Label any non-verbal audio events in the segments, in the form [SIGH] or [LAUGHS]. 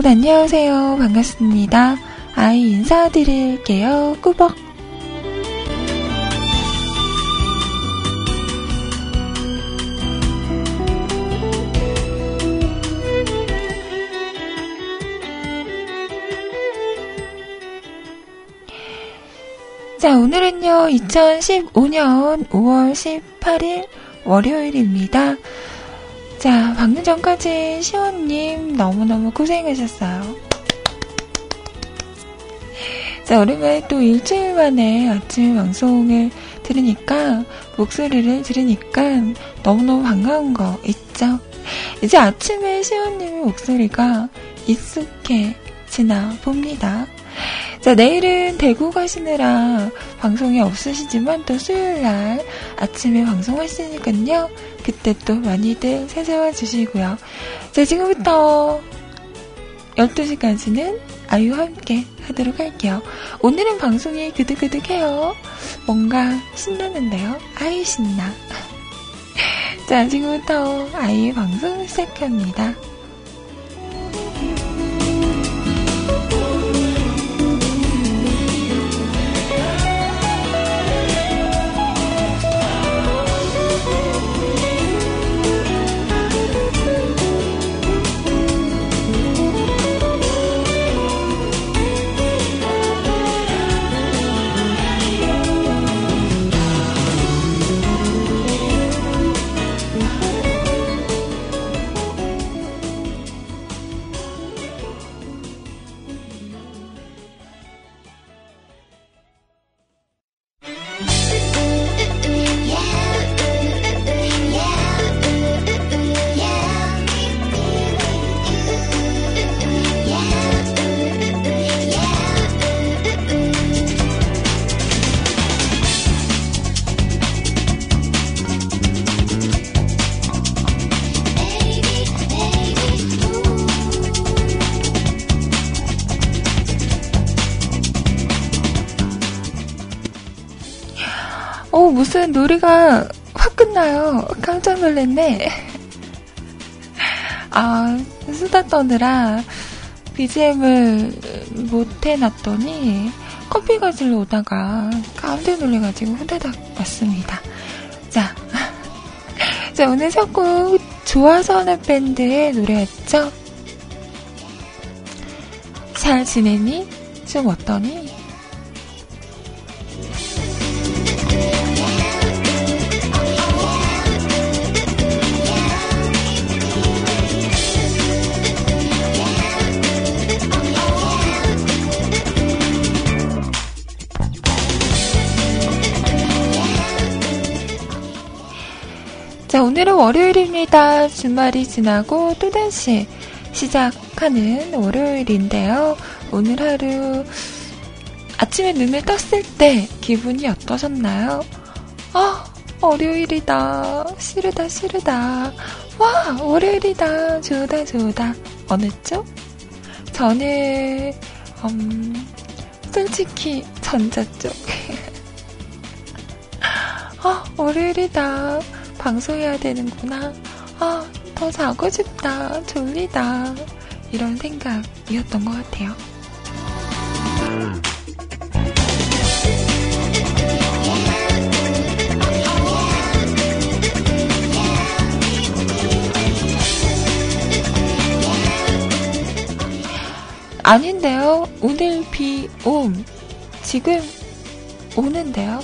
짠! 여러분 안녕하세요. 반갑습니다. 아이 인사드릴게요. 꾸벅! 자, 오늘은요, 2015년 5월 18일 월요일입니다. 자, 방금 전까지 시원님 너무너무 고생하셨어요. 자, 오랜만에 또 일주일 만에 아침 방송을 들으니까, 목소리를 들으니까 너무너무 반가운 거 있죠? 이제 아침에 시원님의 목소리가 익숙해지나 봅니다. 자, 내일은 대구 가시느라 방송이 없으시지만 또 수요일 날 아침에 방송하시니까요. 그때 또 많이들 찾아와 주시고요. 자, 지금부터 12시까지는 아이와 함께 하도록 할게요. 오늘은 방송이 그득그득해요. 뭔가 신나는데요. 아이 신나. [LAUGHS] 자, 지금부터 아이 방송 시작합니다. 놀이가 확 끝나요. 깜짝 놀랐네. 아, 수다 떠느라 BGM을 못 해놨더니 커피 가지러 오다가 깜짝 놀래가지고 후다닥 왔습니다. 자, [LAUGHS] 자, 오늘 첫곡 좋아서 하는 밴드의 노래였죠? 잘 지내니? 좀 어떠니? 오늘은 월요일입니다. 주말이 지나고 또다시 시작하는 월요일인데요. 오늘 하루 아침에 눈을 떴을 때 기분이 어떠셨나요? 아, 월요일이다. 싫으다, 싫으다. 와, 월요일이다. 좋다, 좋다. 어느 쪽? 저는, 음, 솔직히 전자 쪽. [LAUGHS] 아, 월요일이다. 방송해야 되는구나. 아, 더 자고 싶다. 졸리다. 이런 생각이었던 것 같아요. 아닌데요. 오늘 비 옴. 지금 오는데요.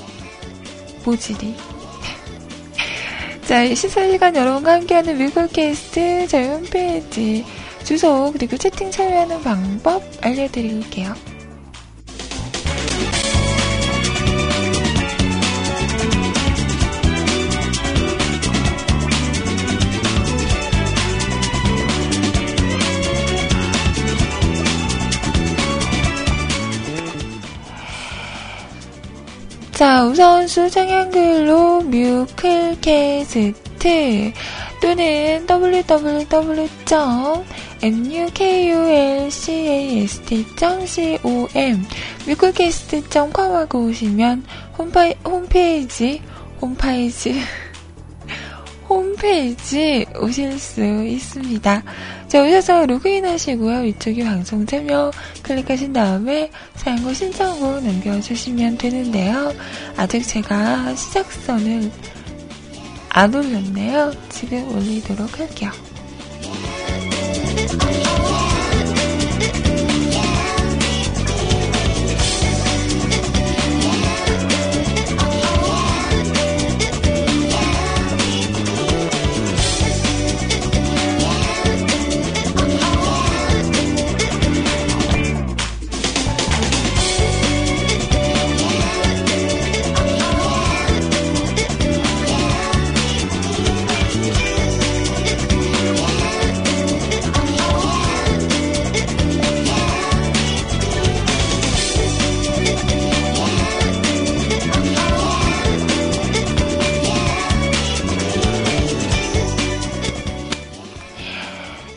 모질이. 자, 시사시간 여러분과 함께하는 뮤클캐스트 저희 홈페이지 주소 그리고 채팅 참여하는 방법 알려드릴게요. 자, 우선 수정 한글로 뮤클캐스트 또는 www.mukulcast.com 뮤클캐스트.com 하고 오시면 홈파이, 홈페이지, 홈페이지, [LAUGHS] 홈페이지 오실 수 있습니다. 자, 오셔서 로그인 하시고요. 위쪽에 방송 참여 클릭하신 다음에 사연과 신청곡 남겨주시면 되는데요. 아직 제가 시작선을 안 올렸네요. 지금 올리도록 할게요.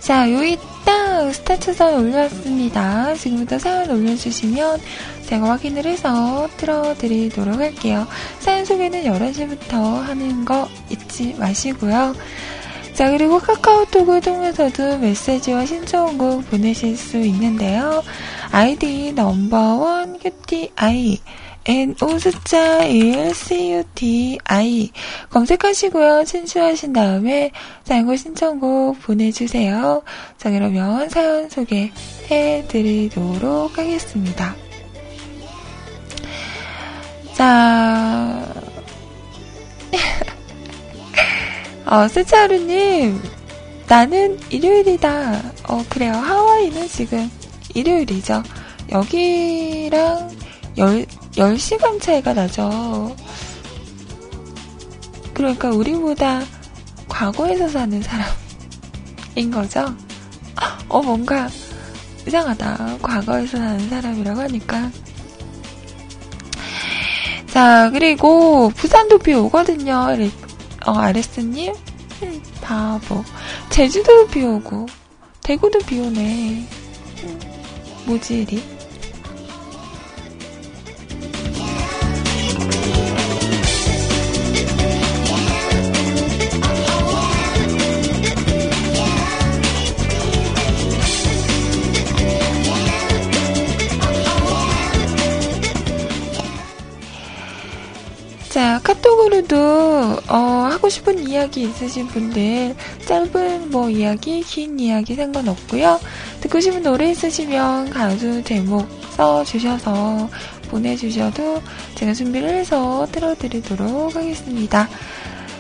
자, 요이 딱 스타트선 올렸습니다. 지금부터 사연 올려주시면 제가 확인을 해서 틀어드리도록 할게요. 사연 소개는 11시부터 하는 거 잊지 마시고요. 자, 그리고 카카오톡을 통해서도 메시지와 신청곡 보내실 수 있는데요. 아이디 넘버원 큐티아이 NO 숫자 1 CUTI 검색하시고요. 친추하신 다음에 사연과 신청곡 보내주세요. 자, 그러면 사연 소개해 드리도록 하겠습니다. 자, [LAUGHS] 어, 세차루님, 나는 일요일이다. 어, 그래요. 하와이는 지금 일요일이죠. 여기랑 열, 10시간 차이가 나죠. 그러니까 우리보다 과거에서 사는 사람인 거죠. 어, 뭔가 이상하다. 과거에서 사는 사람이라고 하니까. 자, 그리고 부산도 비 오거든요. 어, 아레스님? 음, 바보. 제주도 비 오고, 대구도 비 오네. 음, 뭐지, 이 자, 카톡으로도, 어, 하고 싶은 이야기 있으신 분들, 짧은 뭐 이야기, 긴 이야기 상관없고요 듣고 싶은 노래 있으시면 가수 제목 써주셔서 보내주셔도 제가 준비를 해서 틀어드리도록 하겠습니다.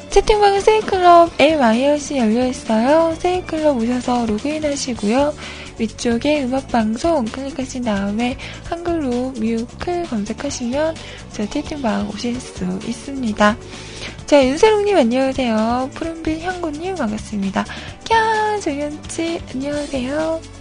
채팅방은 세이클럽 MIRC 열려있어요. 세이클럽 오셔서 로그인 하시고요. 위쪽에 음악방송 클릭하신 다음에 한글로 뮤클 검색하시면 저 채팅방 오실 수 있습니다. 자, 윤세롱님 안녕하세요. 푸른빛 향구님 반갑습니다. 캬, 정현치 안녕하세요.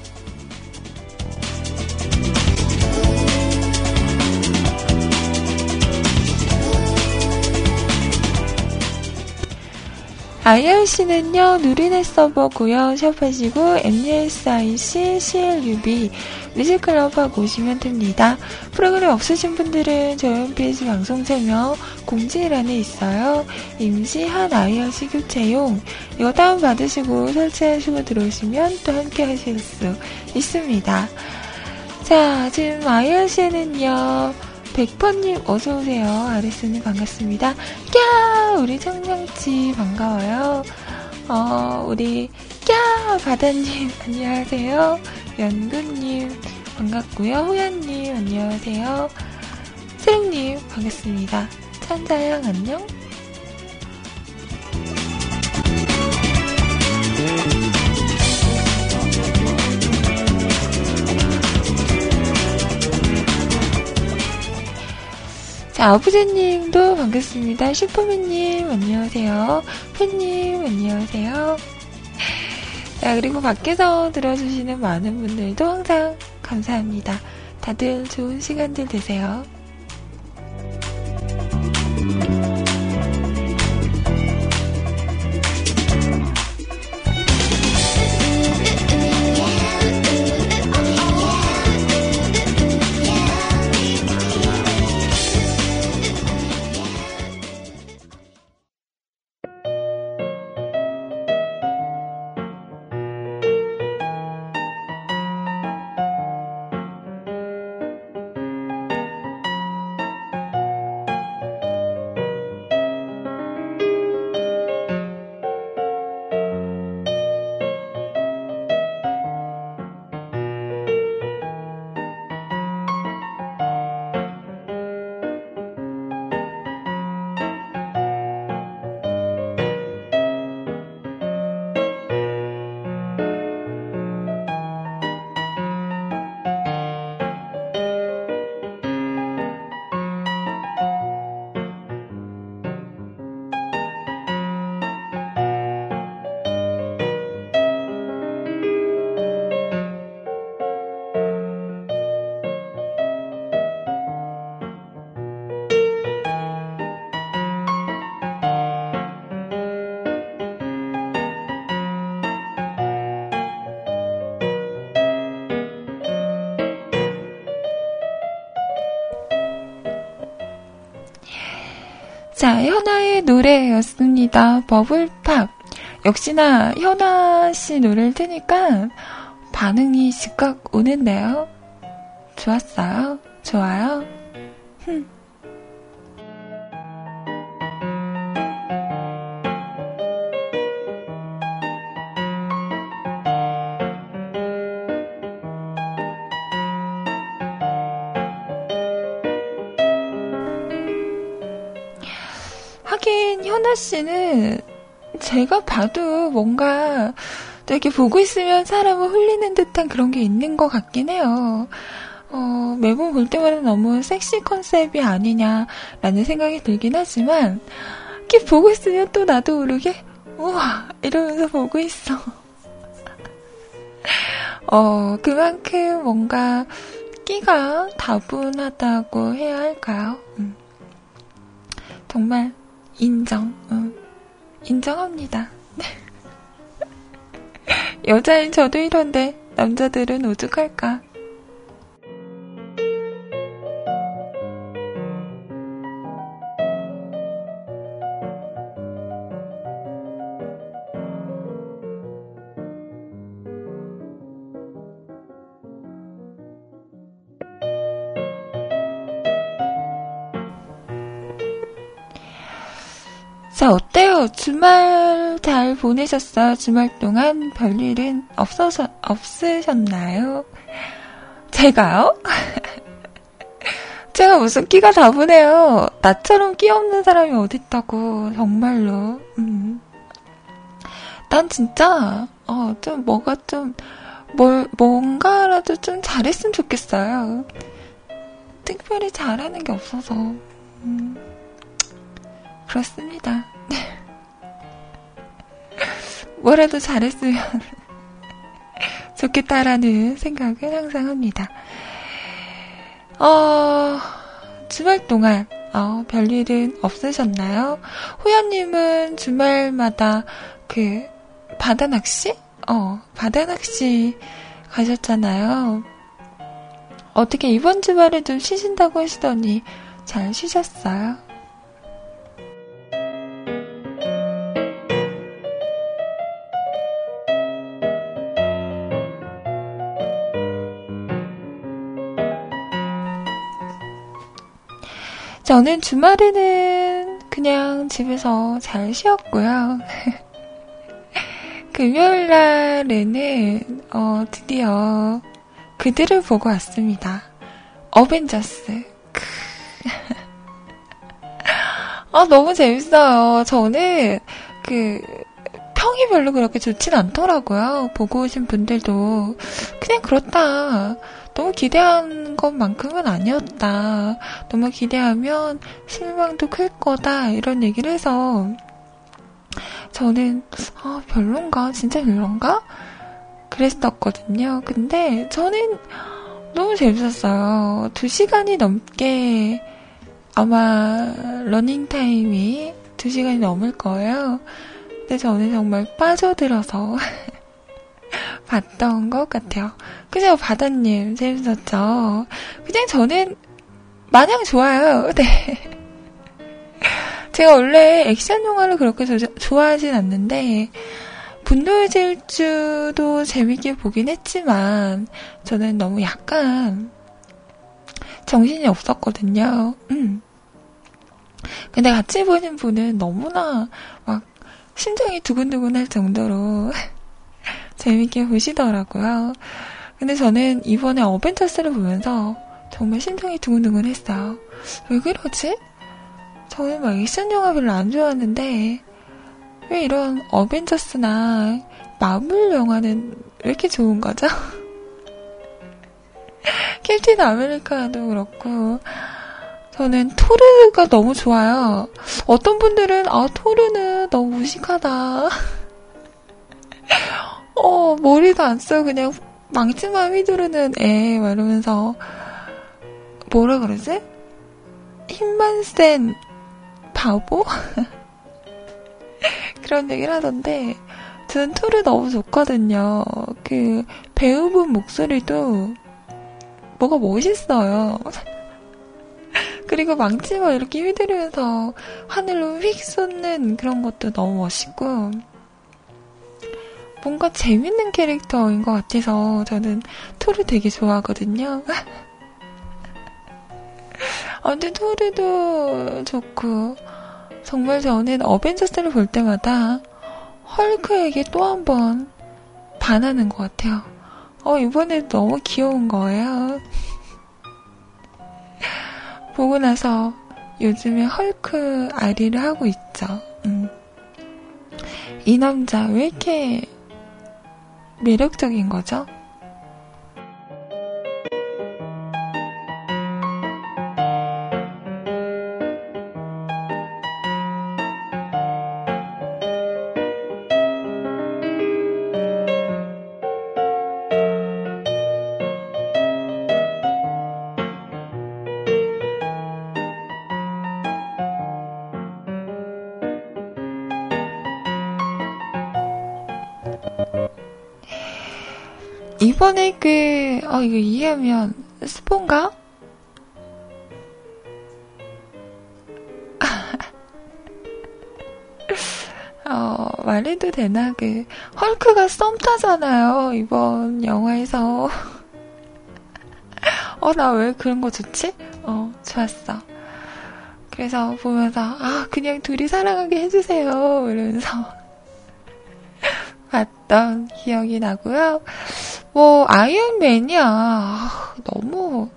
IRC는요, 누리넷 서버고요. 샵하시고 MUSIC CLUB 뮤직클럽하고 오시면 됩니다. 프로그램 없으신 분들은 저희 홈페이지 방송 참여 공지란에 있어요. 임시한 IRC 교체용 이거 다운받으시고 설치하시고 들어오시면 또 함께 하실 수 있습니다. 자, 지금 IRC는요, 백퍼님 어서오세요. 아리스님 반갑습니다. 꺄! 우리 청량치 반가워요. 어, 우리 꺄! 바다님 [LAUGHS] 안녕하세요. 연구님 반갑고요. 호연님 안녕하세요. 세롱님 반갑습니다. 찬자양 안녕. 자, 아부제님도 반갑습니다. 슈퍼맨님, 안녕하세요. 팬님, 안녕하세요. 자, 그리고 밖에서 들어주시는 많은 분들도 항상 감사합니다. 다들 좋은 시간들 되세요. 자, 현아의 노래였습니다. 버블팝. 역시나 현아 씨 노래를 트니까 반응이 즉각 오는데요. 좋았어요. 좋아요. 흠. 씨는 제가 봐도 뭔가 이렇게 보고 있으면 사람을 홀리는 듯한 그런 게 있는 것 같긴 해요. 어, 매번 볼 때마다 너무 섹시 컨셉이 아니냐라는 생각이 들긴 하지만, 이렇게 보고 있으면 또 나도 모르게, 우와! 이러면서 보고 있어. [LAUGHS] 어, 그만큼 뭔가 끼가 다분하다고 해야 할까요? 음. 정말 인정, 음. 인정합니다. [LAUGHS] 여자인 저도 이런데 남자들은 오죽할까? 자, 어때요? 주말 잘 보내셨어요? 주말 동안 별일은 없어서, 없으셨나요? 제가요? [LAUGHS] 제가 무슨 끼가 다분해요. 나처럼 끼 없는 사람이 어딨다고, 정말로. 음. 난 진짜, 어, 좀 뭐가 좀, 뭘, 뭔가라도 좀 잘했으면 좋겠어요. 특별히 잘하는 게 없어서. 음. 그렇습니다. [LAUGHS] 뭐라도 잘했으면 [LAUGHS] 좋겠다라는 생각을 항상 합니다. 어, 주말 동안, 어, 별일은 없으셨나요? 호연님은 주말마다 그, 바다 낚시? 어, 바다 낚시 가셨잖아요. 어떻게 이번 주말에도 쉬신다고 하시더니 잘 쉬셨어요? 저는 주말에는 그냥 집에서 잘 쉬었고요. [LAUGHS] 금요일 날에는 어, 드디어 그들을 보고 왔습니다. 어벤져스. [LAUGHS] 아, 너무 재밌어요. 저는 그 평이 별로 그렇게 좋진 않더라고요. 보고 오신 분들도 그냥 그렇다. 너무 기대한 것만큼은 아니었다. 너무 기대하면 실망도 클 거다. 이런 얘기를 해서 저는 아, 별론가? 진짜 별론가? 그랬었거든요. 근데 저는 너무 재밌었어요. 두 시간이 넘게 아마 러닝 타임이 두 시간이 넘을 거예요. 근데 저는 정말 빠져들어서 [LAUGHS] 봤던 것 같아요. 그죠, 바다님. 재밌었죠? 그냥 저는 마냥 좋아요. [LAUGHS] 네. 제가 원래 액션 영화를 그렇게 조, 좋아하진 않는데, 분노의 질주도 재밌게 보긴 했지만, 저는 너무 약간, 정신이 없었거든요. 음. 근데 같이 보신 분은 너무나 막 심장이 두근두근 할 정도로 [LAUGHS] 재밌게 보시더라고요. 근데 저는 이번에 어벤져스를 보면서 정말 심장이 두근두근 했어요. 왜 그러지? 저는 막 액션 영화 별로 안 좋아하는데, 왜 이런 어벤져스나 마블 영화는 왜 이렇게 좋은 거죠? [LAUGHS] 캡틴 아메리카도 그렇고, 저는 토르가 너무 좋아요. 어떤 분들은, 아, 토르는 너무 무식하다. [LAUGHS] 어, 머리도 안 써. 그냥 망치만 휘두르는 애. 막 이러면서. 뭐라 그러지? 힘만 센 바보? [LAUGHS] 그런 얘기를 하던데, 저는 토르 너무 좋거든요. 그, 배우분 목소리도 뭐가 멋있어요. [LAUGHS] 그리고 망치만 이렇게 휘두르면서 하늘로 휙 쏟는 그런 것도 너무 멋있고, 뭔가 재밌는 캐릭터인 것 같아서 저는 토르 되게 좋아하거든요. [LAUGHS] 아, 근데 토르도 좋고, 정말 저는 어벤져스를 볼 때마다 헐크에게 또 한 번 반하는 것 같아요. 어, 이번에 너무 귀여운 거예요. [LAUGHS] 보고 나서 요즘에 헐크 아리를 하고 있죠. 음. 이 남자 왜 이렇게 매력적인 거죠? 이번에 그, 어, 이거 이해하면 스폰가? [LAUGHS] 어, 말해도 되나? 그, 헐크가 썸 타잖아요. 이번 영화에서. [LAUGHS] 어, 나 왜 그런 거 좋지? 어, 좋았어. 그래서 보면서, 아, 그냥 둘이 사랑하게 해주세요. 이러면서 [LAUGHS] 봤던 기억이 나고요. 뭐, 아이언맨이야. 너무,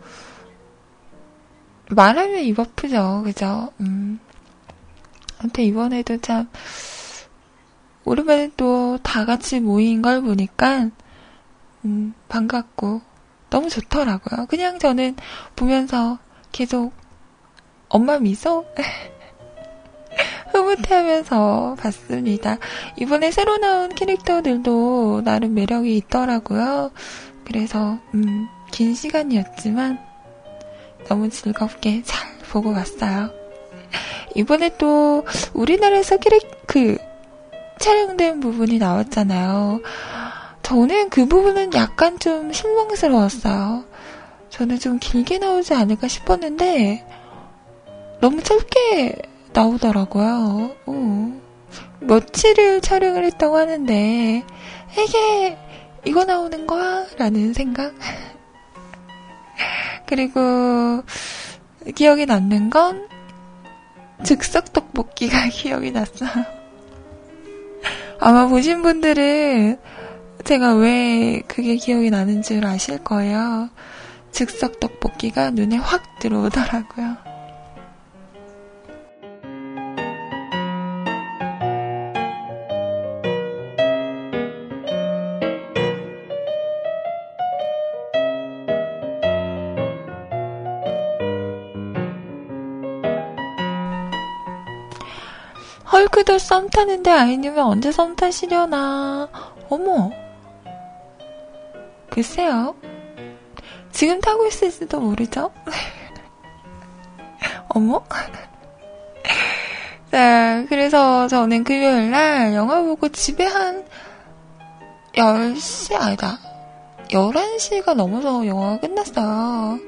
말하면 입 아프죠. 그죠? 음. 아무튼 이번에도 참, 오랜만에 또 다 같이 모인 걸 보니까, 음, 반갑고, 너무 좋더라고요. 그냥 저는 보면서 계속 엄마 미소? [LAUGHS] 흐뭇해하면서 봤습니다. 이번에 새로 나온 캐릭터들도 나름 매력이 있더라고요. 그래서 음, 긴 시간이었지만 너무 즐겁게 잘 보고 왔어요. 이번에 또 우리나라에서 캐릭 그 촬영된 부분이 나왔잖아요. 저는 그 부분은 약간 좀 실망스러웠어요. 저는 좀 길게 나오지 않을까 싶었는데 너무 짧게 나오더라고요. 어. 며칠을 촬영을 했다고 하는데, 이게, 이거 나오는 거야? 라는 생각? [LAUGHS] 그리고, 기억에 남는 건, 즉석 떡볶이가 [LAUGHS] 기억이 났어요. 아마 보신 분들은 제가 왜 그게 기억이 나는 줄 아실 거예요. 즉석 떡볶이가 눈에 확 들어오더라고요. 헐크도 썸 타는데 아이님은 언제 썸 타시려나. 어머. 글쎄요. 지금 타고 있을지도 모르죠? [LAUGHS] 어머? [LAUGHS] 자, 그래서 저는 금요일 날 영화 보고 집에 한 10시, 아니다. 11시가 넘어서 영화가 끝났어요.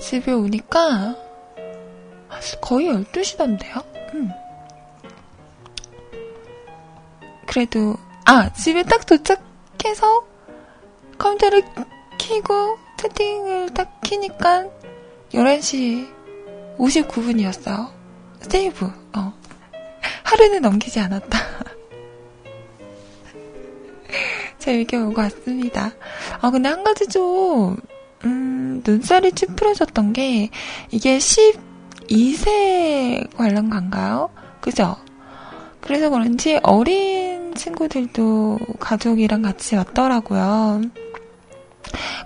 집에 오니까 거의 12시던데요? 음. 그래도, 아, 집에 딱 도착해서 컴퓨터를 키고 채팅을 딱 키니까 11시 59분이었어요. 세이브, 어. 하루는 넘기지 않았다. [LAUGHS] 재밌게 보고 왔습니다. 아, 근데 한 가지 좀, 음, 눈살이 찌푸려졌던 게, 이게 12세 관람가인가요? 그죠? 그래서 그런지 어린 친구들도 가족이랑 같이 왔더라고요.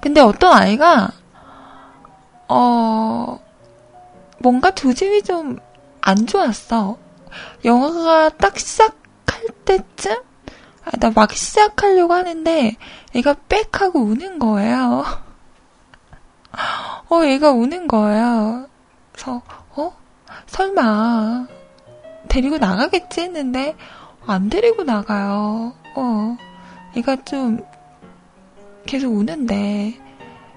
근데 어떤 아이가, 어, 뭔가 조짐이 좀 안 좋았어. 영화가 딱 시작할 때쯤? 아, 나 막 시작하려고 하는데, 얘가 빽 하고 우는 거예요. [LAUGHS] 어, 얘가 우는 거예요. 그래서, 어? 설마, 데리고 나가겠지 했는데 안 데리고 나가요. 어. 얘가 좀 계속 우는데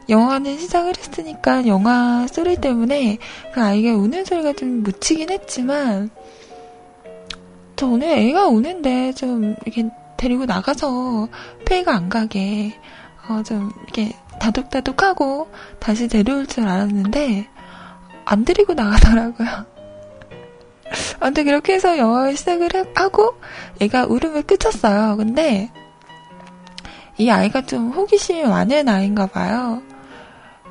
영화는 시작을 했으니까 영화 소리 때문에 그 아이가 우는 소리가 좀 묻히긴 했지만 저 오늘 애가 우는데 좀 이렇게 데리고 나가서 폐가 안 가게 어, 좀 이렇게 다독다독하고 다시 데려올 줄 알았는데 안 데리고 나가더라고요. 아무튼 그렇게 해서 영화를 시작을 하고 애가 울음을 끊었어요. 근데 이 아이가 좀 호기심이 많은 아이인가 봐요.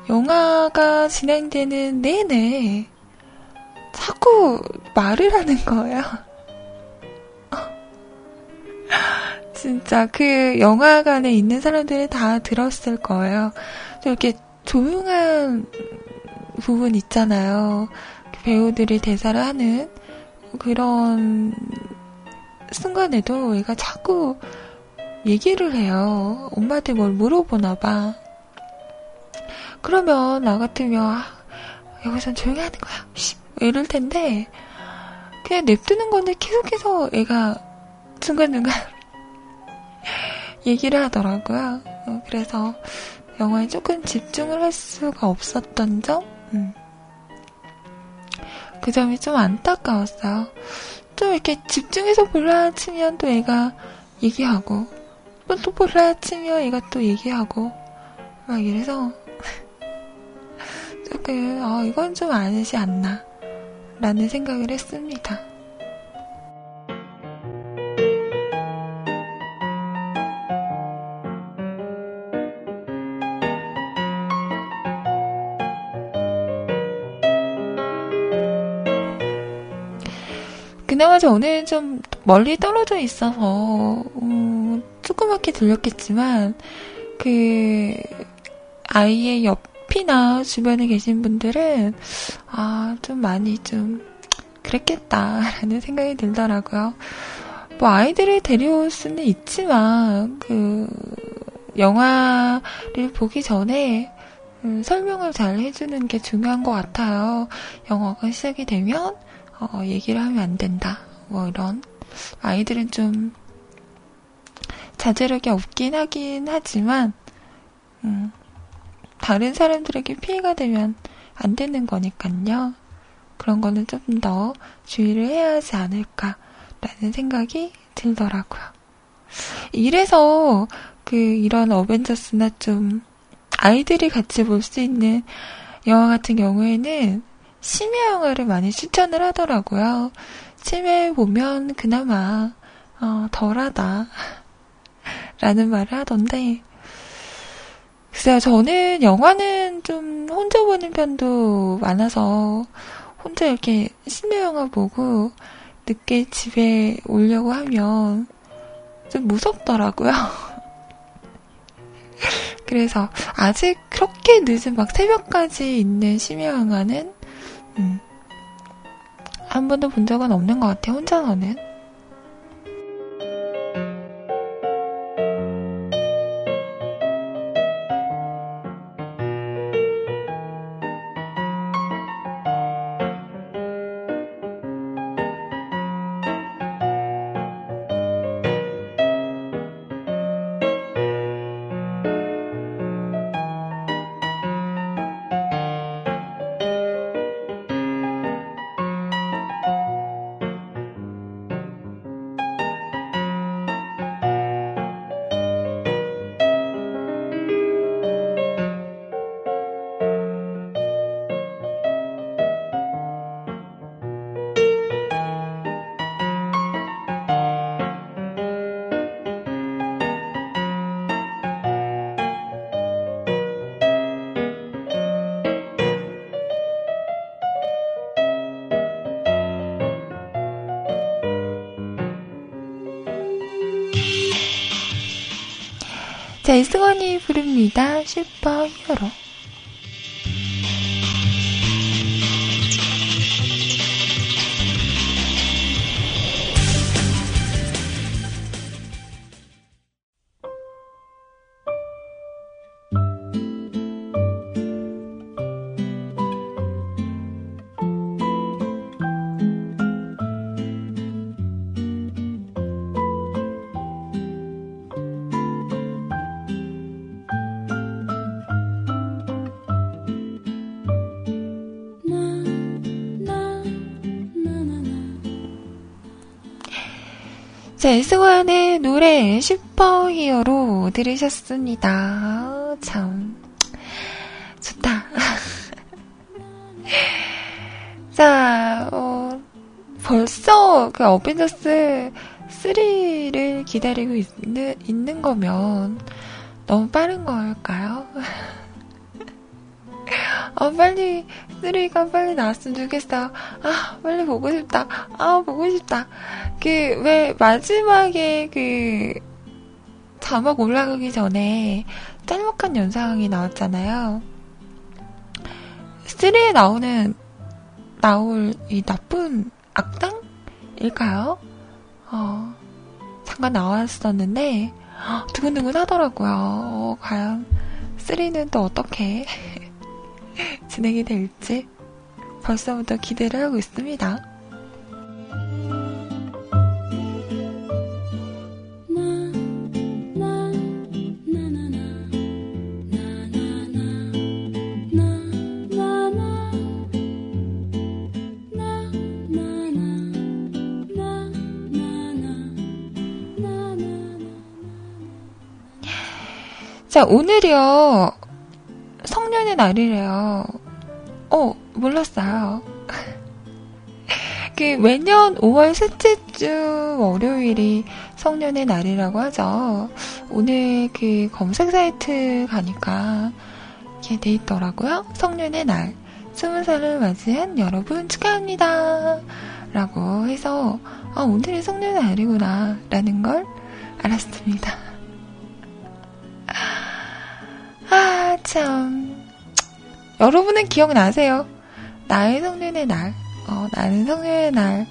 영화가 진행되는 내내 자꾸 말을 하는 거예요. [LAUGHS] 진짜 그 영화관에 있는 사람들이 다 들었을 거예요. 이렇게 조용한 부분 있잖아요. 배우들이 대사를 하는 그런 순간에도 얘가 자꾸 얘기를 해요. 엄마한테 뭘 물어보나 봐. 그러면 나 같으면 아, 여기선 조용히 하는 거야. 이럴 텐데 그냥 냅두는 건데 계속해서 애가 중간중간 [LAUGHS] 얘기를 하더라고요. 어, 그래서 영화에 조금 집중을 할 수가 없었던 점? 음. 그 점이 좀 안타까웠어요. 좀 이렇게 집중해서 볼라 치면 또 애가 얘기하고, 또 볼라 치면 애가 또 얘기하고, 막 이래서, [LAUGHS] 조금, 어, 이건 좀 아니지 않나, 라는 생각을 했습니다. 그나마 저는 좀 멀리 떨어져 있어서 음, 조그맣게 들렸겠지만 그 아이의 옆이나 주변에 계신 분들은 아 좀 많이 좀 그랬겠다라는 생각이 들더라고요. 뭐 아이들을 데려올 수는 있지만 그 영화를 보기 전에 음, 설명을 잘 해주는 게 중요한 것 같아요. 영화가 시작이 되면 어, 얘기를 하면 안 된다. 뭐 이런 아이들은 좀 자제력이 없긴 하긴 하지만 음, 다른 사람들에게 피해가 되면 안 되는 거니까요. 그런 거는 좀 더 주의를 해야 하지 않을까라는 생각이 들더라고요. 이래서 그 이런 어벤져스나 좀 아이들이 같이 볼 수 있는 영화 같은 경우에는 심야 영화를 많이 추천을 하더라고요. 심야에 보면 그나마 어, 덜하다 라는 말을 하던데 글쎄요 저는 영화는 좀 혼자 보는 편도 많아서 혼자 이렇게 심야 영화 보고 늦게 집에 오려고 하면 좀 무섭더라고요. [LAUGHS] 그래서 아직 그렇게 늦은 막 새벽까지 있는 심야 영화는 음. 한 번도 본 적은 없는 것 같아, 혼자서는. 부릅니다. 슈퍼 자, 에스관의 노래 슈퍼히어로 들으셨습니다. 참, 좋다. [LAUGHS] 자, 어, 벌써 그 어벤져스 3를 기다리고 있는, 있는 거면 너무 빠른 걸까요? 아, [LAUGHS] 빨리, 3가 빨리 나왔으면 좋겠어. 아, 빨리 보고 싶다. 아, 보고 싶다. 그, 왜, 마지막에 그, 자막 올라가기 전에 짤막한 영상이 나왔잖아요. 3에 나오는, 나올 이 나쁜 악당일까요? 어, 잠깐 나왔었는데, 두근두근 하더라고요. 어, 과연 3는 또 어떻게 [LAUGHS] 진행이 될지 벌써부터 기대를 하고 있습니다. 자, 오늘이요. 성년의 날이래요. 어, 몰랐어요. [LAUGHS] 그 매년 5월 셋째 주 월요일이 성년의 날이라고 하죠. 오늘 그 검색 사이트 가니까 이렇게 돼 있더라고요. 성년의 날. 20살을 맞이한 여러분 축하합니다. 라고 해서, 아, 오늘이 성년의 날이구나. 라는 걸 알았습니다. 아, 참. 여러분은 기억나세요? 나의 성년의 날. 어, 나는 성년의 날.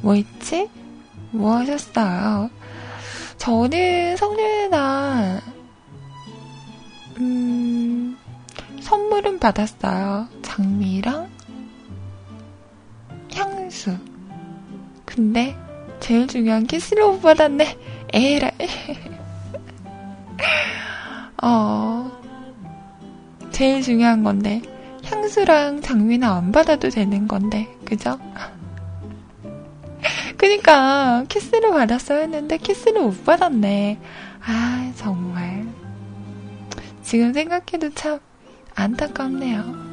뭐 있지? 뭐 하셨어요? 저는 성년의 날, 음, 선물은 받았어요. 장미랑 향수. 근데 제일 중요한 키스를 못 받았네. 에라이. [LAUGHS] 어, 제일 중요한 건데 향수랑 장미는 안 받아도 되는 건데 그죠? [LAUGHS] 그니까 키스를 받았어야 했는데 키스를 못 받았네. 아 정말 지금 생각해도 참 안타깝네요.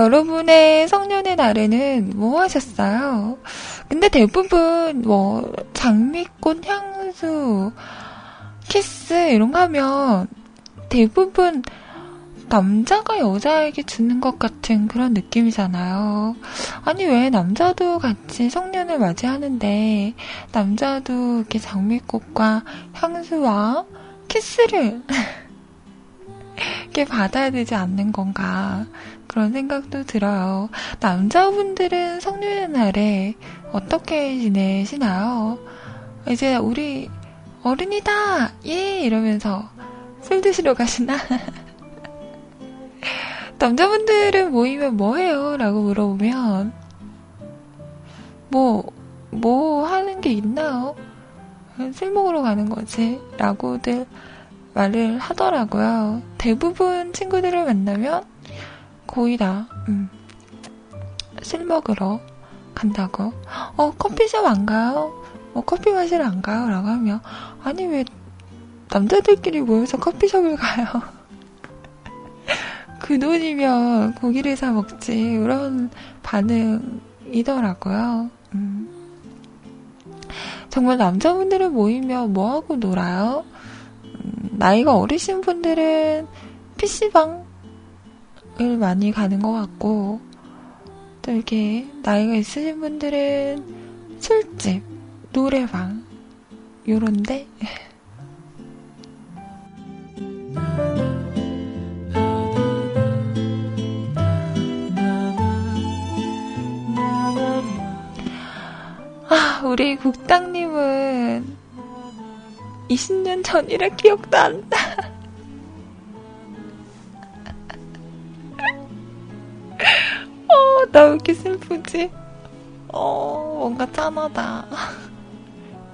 여러분의 성년의 날에는 뭐 하셨어요? 근데 대부분 뭐 장미꽃 향수, 키스 이런 거 하면 대부분 남자가 여자에게 주는 것 같은 그런 느낌이잖아요. 아니, 왜 남자도 같이 성년을 맞이하는데, 남자도 이렇게 장미꽃과 향수와 키스를 [LAUGHS] 이렇게 받아야 되지 않는 건가. 그런 생각도 들어요. 남자분들은 성년의 날에 어떻게 지내시나요? 이제 우리 어른이다! 예! 이러면서 술 드시러 가시나? [LAUGHS] 남자분들은 모이면 뭐 해요? 라고 물어보면, 뭐, 뭐 하는 게 있나요? 술 먹으러 가는 거지. 라고들 말을 하더라고요. 대부분 친구들을 만나면 거의 다, 음, 술 먹으러 간다고. 어, 커피숍 안 가요? 뭐 커피 마시러 안 가요? 라고 하면, 아니, 왜 남자들끼리 모여서 커피숍을 가요? [LAUGHS] 그 돈이면 고기를 사 먹지. 이런 반응이더라고요. 음. 정말 남자분들은 모이면 뭐하고 놀아요? 음, 나이가 어리신 분들은 PC방 을 많이 가는 것 같고, 또 이렇게 나이가 있으신 분들은 술집, 노래방, 요런데. 아, 우리 국장님은 20년 전이라 기억도 안 나. 나 왜 이렇게 슬프지? 어, 뭔가 짠하다.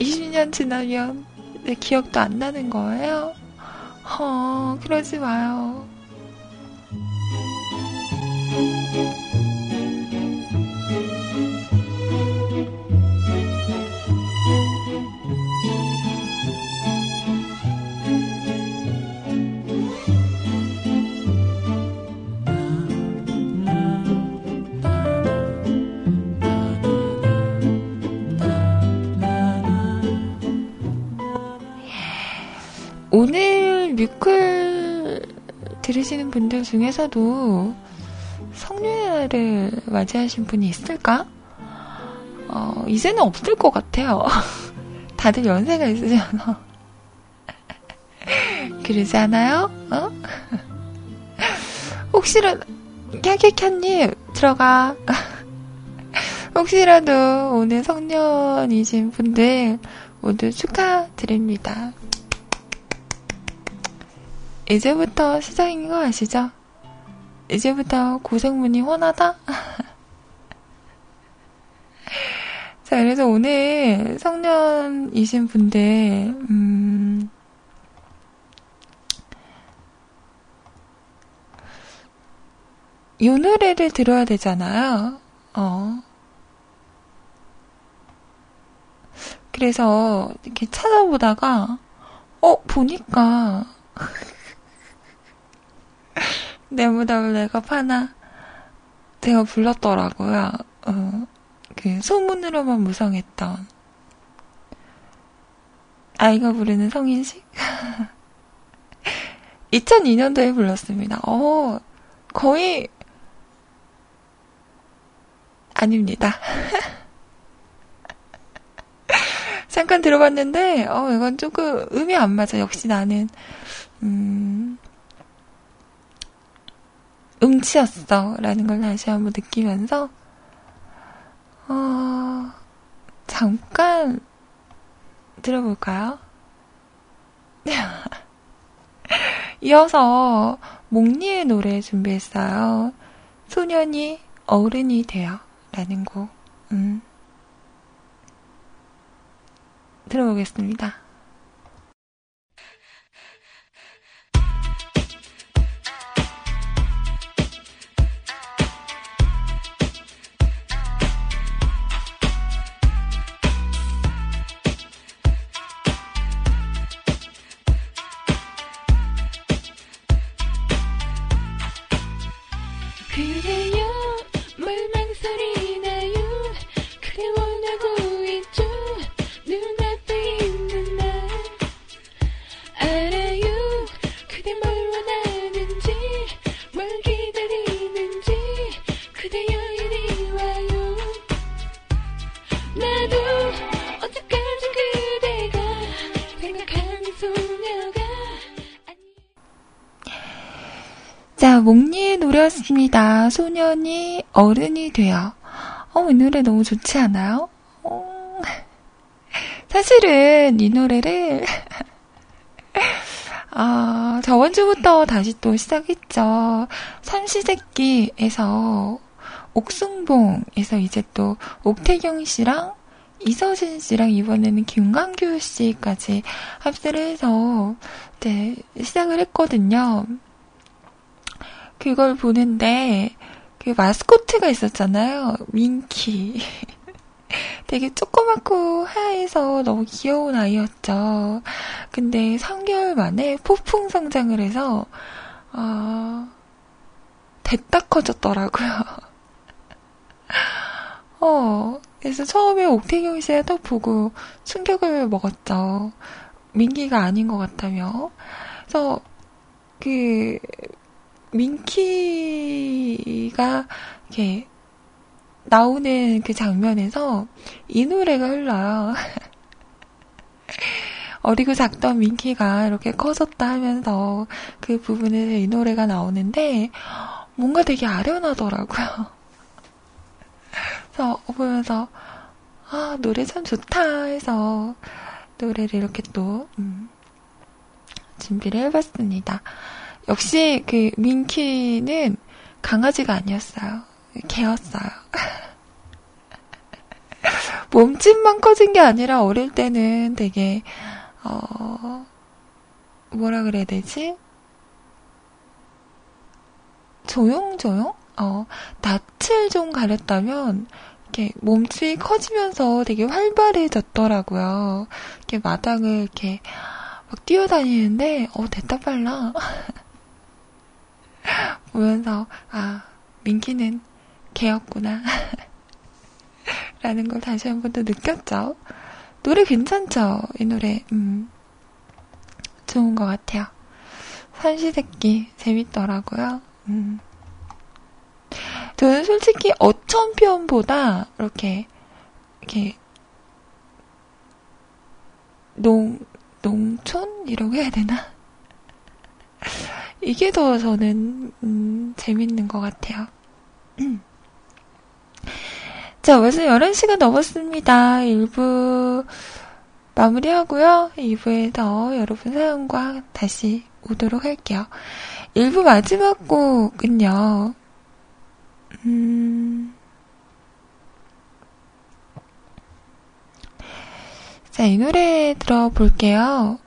20년 [LAUGHS] 지나면 내 기억도 안 나는 거예요? 어, 그러지 마요. 오늘 뮤클 들으시는 분들 중에서도 날을 맞이하신 분이 있을까? 어, 이제는 없을 것 같아요. [LAUGHS] 다들 연세가 있으잖아. [LAUGHS] 그러지 않아요? 어? [LAUGHS] 혹시라도, 캬캬캬님, 들어가. 혹시라도 오늘 성년이신 분들 모두 축하드립니다. 이제부터 시작인 거 아시죠? 이제부터 고생문이 훤하다? [LAUGHS] 자, 그래서 오늘 성년이신 분들, 음, 이 노래를 들어야 되잖아요. 어. 그래서 이렇게 찾아보다가, 어, 보니까, 내 무덤을 내가 파나 제가 불렀더라고요. 어, 그 소문으로만 무성했던 아이가 부르는 성인식 [LAUGHS] 2002년도에 불렀습니다. 어, 거의 아닙니다. [LAUGHS] 잠깐 들어봤는데, 어, 이건 조금 음이 안 맞아. 역시 나는, 음, 음치였어. 라는 걸 다시 한번 느끼면서, 어, 잠깐 들어볼까요? [LAUGHS] 이어서 몽니의 노래 준비했어요. 소년이 어른이 되어 라는 곡. 음. 들어보겠습니다. 소년이 어른이 되어. 어, 이 노래 너무 좋지 않아요? 어, 사실은 이 노래를, [LAUGHS] 아, 저번 주부터 다시 또 시작했죠. 삼시세끼에서 옥승봉에서 이제 또 옥태경 씨랑 이서진 씨랑 이번에는 김광규 씨까지 합세를 해서 네, 시작을 했거든요. 그걸 보는데 그 마스코트가 있었잖아요. 민키. [LAUGHS] 되게 조그맣고 하얘서 너무 귀여운 아이였죠. 근데 3개월 만에 폭풍 성장을 해서 어, 됐다 커졌더라고요. [LAUGHS] 어, 그래서 처음에 옥태경 씨를 딱 보고 충격을 먹었죠. 민기가 아닌 것 같다며. 그래서 그 민키가 이렇게 나오는 그 장면에서 이 노래가 흘러요. [LAUGHS] 어리고 작던 민키가 이렇게 커졌다 하면서 그 부분에서 이 노래가 나오는데 뭔가 되게 아련하더라고요. 그래서 보면서 아 노래 참 좋다 해서 노래를 이렇게 또 음, 준비를 해봤습니다. 역시 그 민키는 강아지가 아니었어요. 개였어요. [LAUGHS] 몸집만 커진 게 아니라 어릴 때는 되게, 어, 뭐라 그래야 되지? 조용조용? 어, 낯을 좀 가렸다면, 이렇게 몸집이 커지면서 되게 활발해졌더라고요. 이렇게 마당을 이렇게 막 뛰어다니는데, 어, 됐다 빨라. [LAUGHS] 보면서, 아, 민기는 개였구나. [LAUGHS] 라는 걸 다시 한 번 더 느꼈죠. 노래 괜찮죠? 이 노래, 음, 좋은 것 같아요. 산시새끼 재밌더라고요. 음. 저는 솔직히 어천편보다 이렇게 이렇게 농 농촌 이라고 해야 되나? [LAUGHS] 이게 더 저는 음, 재밌는 것 같아요. [CLEARS THROAT] 자, 벌써 11시가 넘었습니다. 1부 마무리하고요. 2부에서 여러분 사연과 다시 오도록 할게요. 1부 마지막 곡은요. 음... 자, 이 노래 들어볼게요.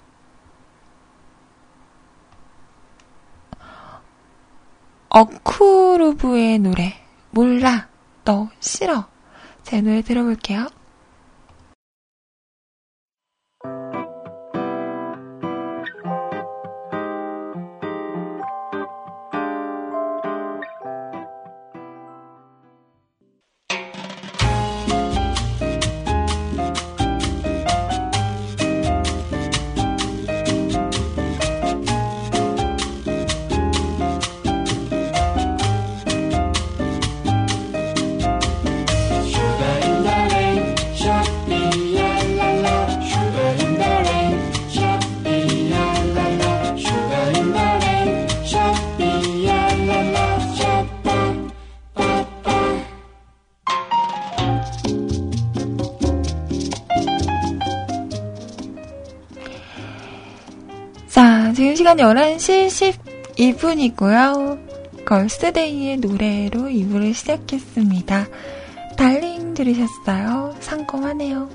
어쿠르브의 노래. 몰라. 너 싫어. 제 노래 들어볼게요. 시간 11시 12분이고요. 걸스데이의 노래로 2부를 시작했습니다. 달링 들으셨어요? 상콤하네요.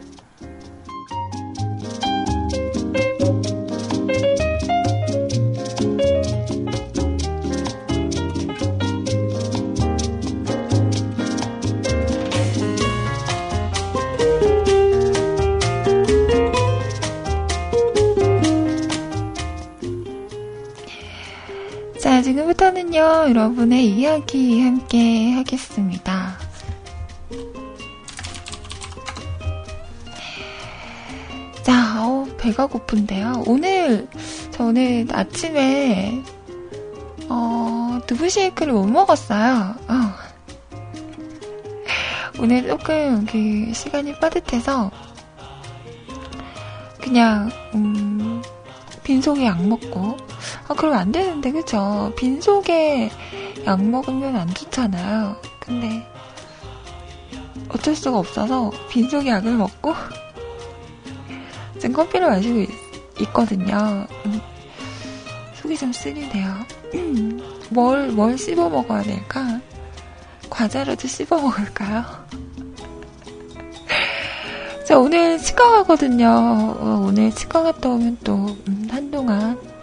여러분의 이야기 함께 하겠습니다. 자, 어, 배가 고픈데요. 오늘, 저 오늘 아침에, 어, 두부 쉐이크를 못 먹었어요. 어. 오늘 조금 그 시간이 빠듯해서, 그냥, 음, 빈속에 약 먹고, 아, 그럼 안 되는데, 그쵸? 빈속에 약 먹으면 안 좋잖아요. 근데, 어쩔 수가 없어서 빈속에 약을 먹고, [LAUGHS] 지금 커피를 마시고 있, 거든요 음, 속이 좀 쓰리네요. [CLEARS THROAT] 뭘, 뭘 씹어 먹어야 될까? 과자라도 씹어 먹을까요? [LAUGHS] 자, 오늘 치과 가거든요. 어, 오늘 치과 갔다 오면 또, 음, 한동안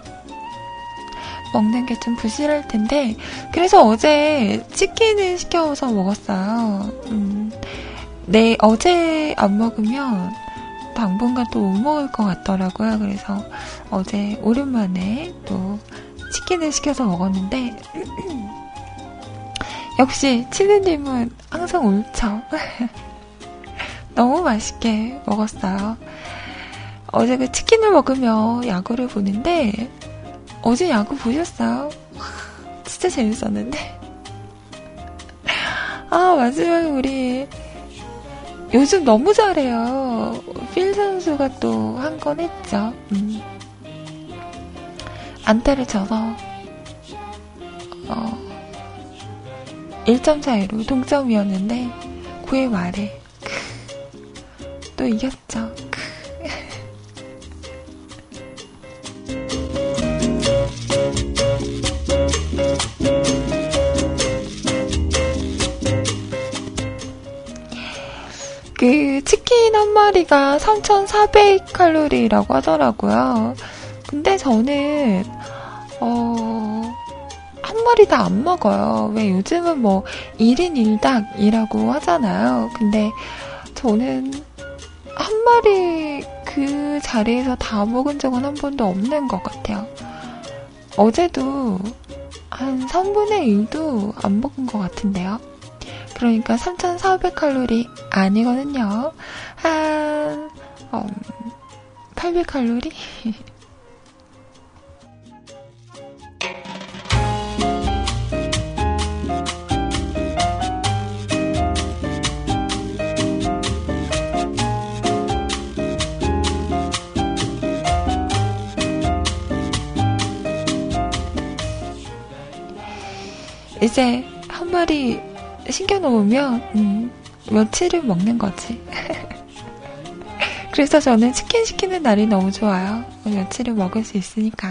먹는 게 좀 부실할 텐데, 그래서 어제 치킨을 시켜서 먹었어요. 음, 내, 어제 안 먹으면 당분간 또 못 먹을 것 같더라고요. 그래서 어제 오랜만에 또 치킨을 시켜서 먹었는데, [CLEARS THROAT] 역시 치느님은 항상 옳죠. [LAUGHS] 너무 맛있게 먹었어요. 어제 그 치킨을 먹으며 야구를 보는데, 어제 야구 보셨어요? 진짜 재밌었는데. 아, 마지막에 우리 요즘 너무 잘해요. 필 선수가 또 한 건 했죠. 음. 안타를 쳐서 어, 1점 차이로 동점이었는데 9회 말에 또 이겼죠. 마리가 3,400칼로리라고 하더라고요. 근데 저는, 어, 한 마리 다 안 먹어요. 왜 요즘은 뭐 1인 1닭이라고 하잖아요. 근데 저는 한 마리 그 자리에서 다 먹은 적은 한 번도 없는 것 같아요. 어제도 한 3분의 1도 안 먹은 것 같은데요. 그러니까 3,400칼로리 아니거든요. 한, 음, 800칼로리? [LAUGHS] 이제 한 마리 신겨놓으면 음, 며칠을 먹는 거지. [LAUGHS] 그래서 저는 치킨 시키는 날이 너무 좋아요. 며칠을 먹을 수 있으니까.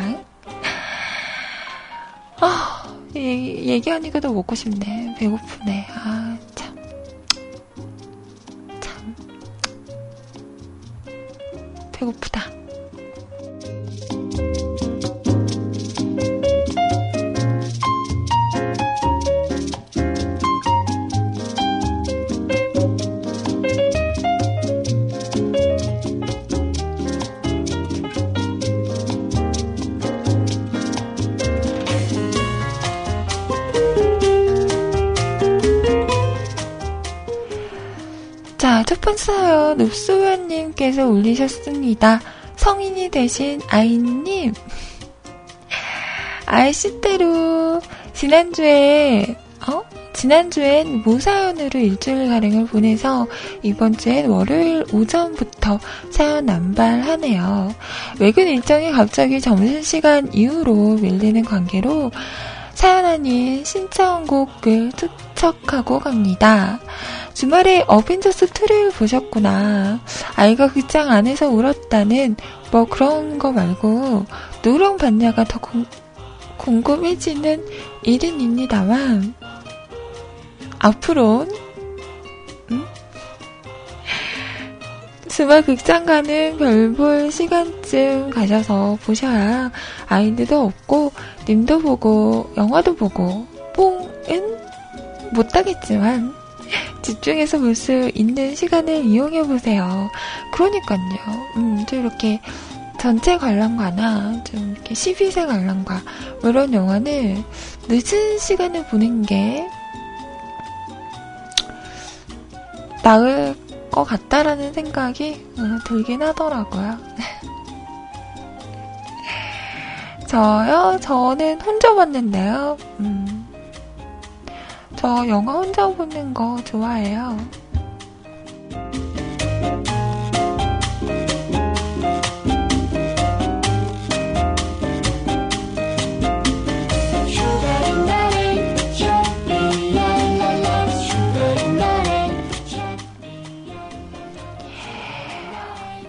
아, 얘기, 얘기하니까 더 먹고 싶네. 배고프네. 아, 참. 참. 배고프다. 첫 번째 사연 읍소연님께서 올리셨습니다. 성인이 되신 아이님. 아이씨대로 지난주에 어? 지난주엔 무사연으로 일주일가량을 보내서 이번 주엔 월요일 오전부터 사연 남발하네요. 외근 일정이 갑자기 점심시간 이후로 밀리는 관계로 사연 아닌 신청곡을 투척하고 갑니다. 주말에 어벤져스 2를 보셨구나. 아이가 극장 안에서 울었다는 뭐 그런 거 말고 누렁 봤냐가 더 공, 궁금해지는 일은입니다만 앞으론 음? 주말 극장 가는 별볼 시간쯤 가셔서 보셔야 아이들도 없고 님도 보고 영화도 보고 뽕은 못하겠지만 집중해서 볼 수 있는 시간을 이용해 보세요. 그러니까요. 음, 좀 이렇게 전체 관람가나 좀 이렇게 12세 관람가 뭐 이런 영화는 늦은 시간에 보는 게 나을 것 같다라는 생각이 어, 들긴 하더라고요. [LAUGHS] 저요? 저는 혼자 봤는데요. 음. 저 영화 혼자 보는 거 좋아해요.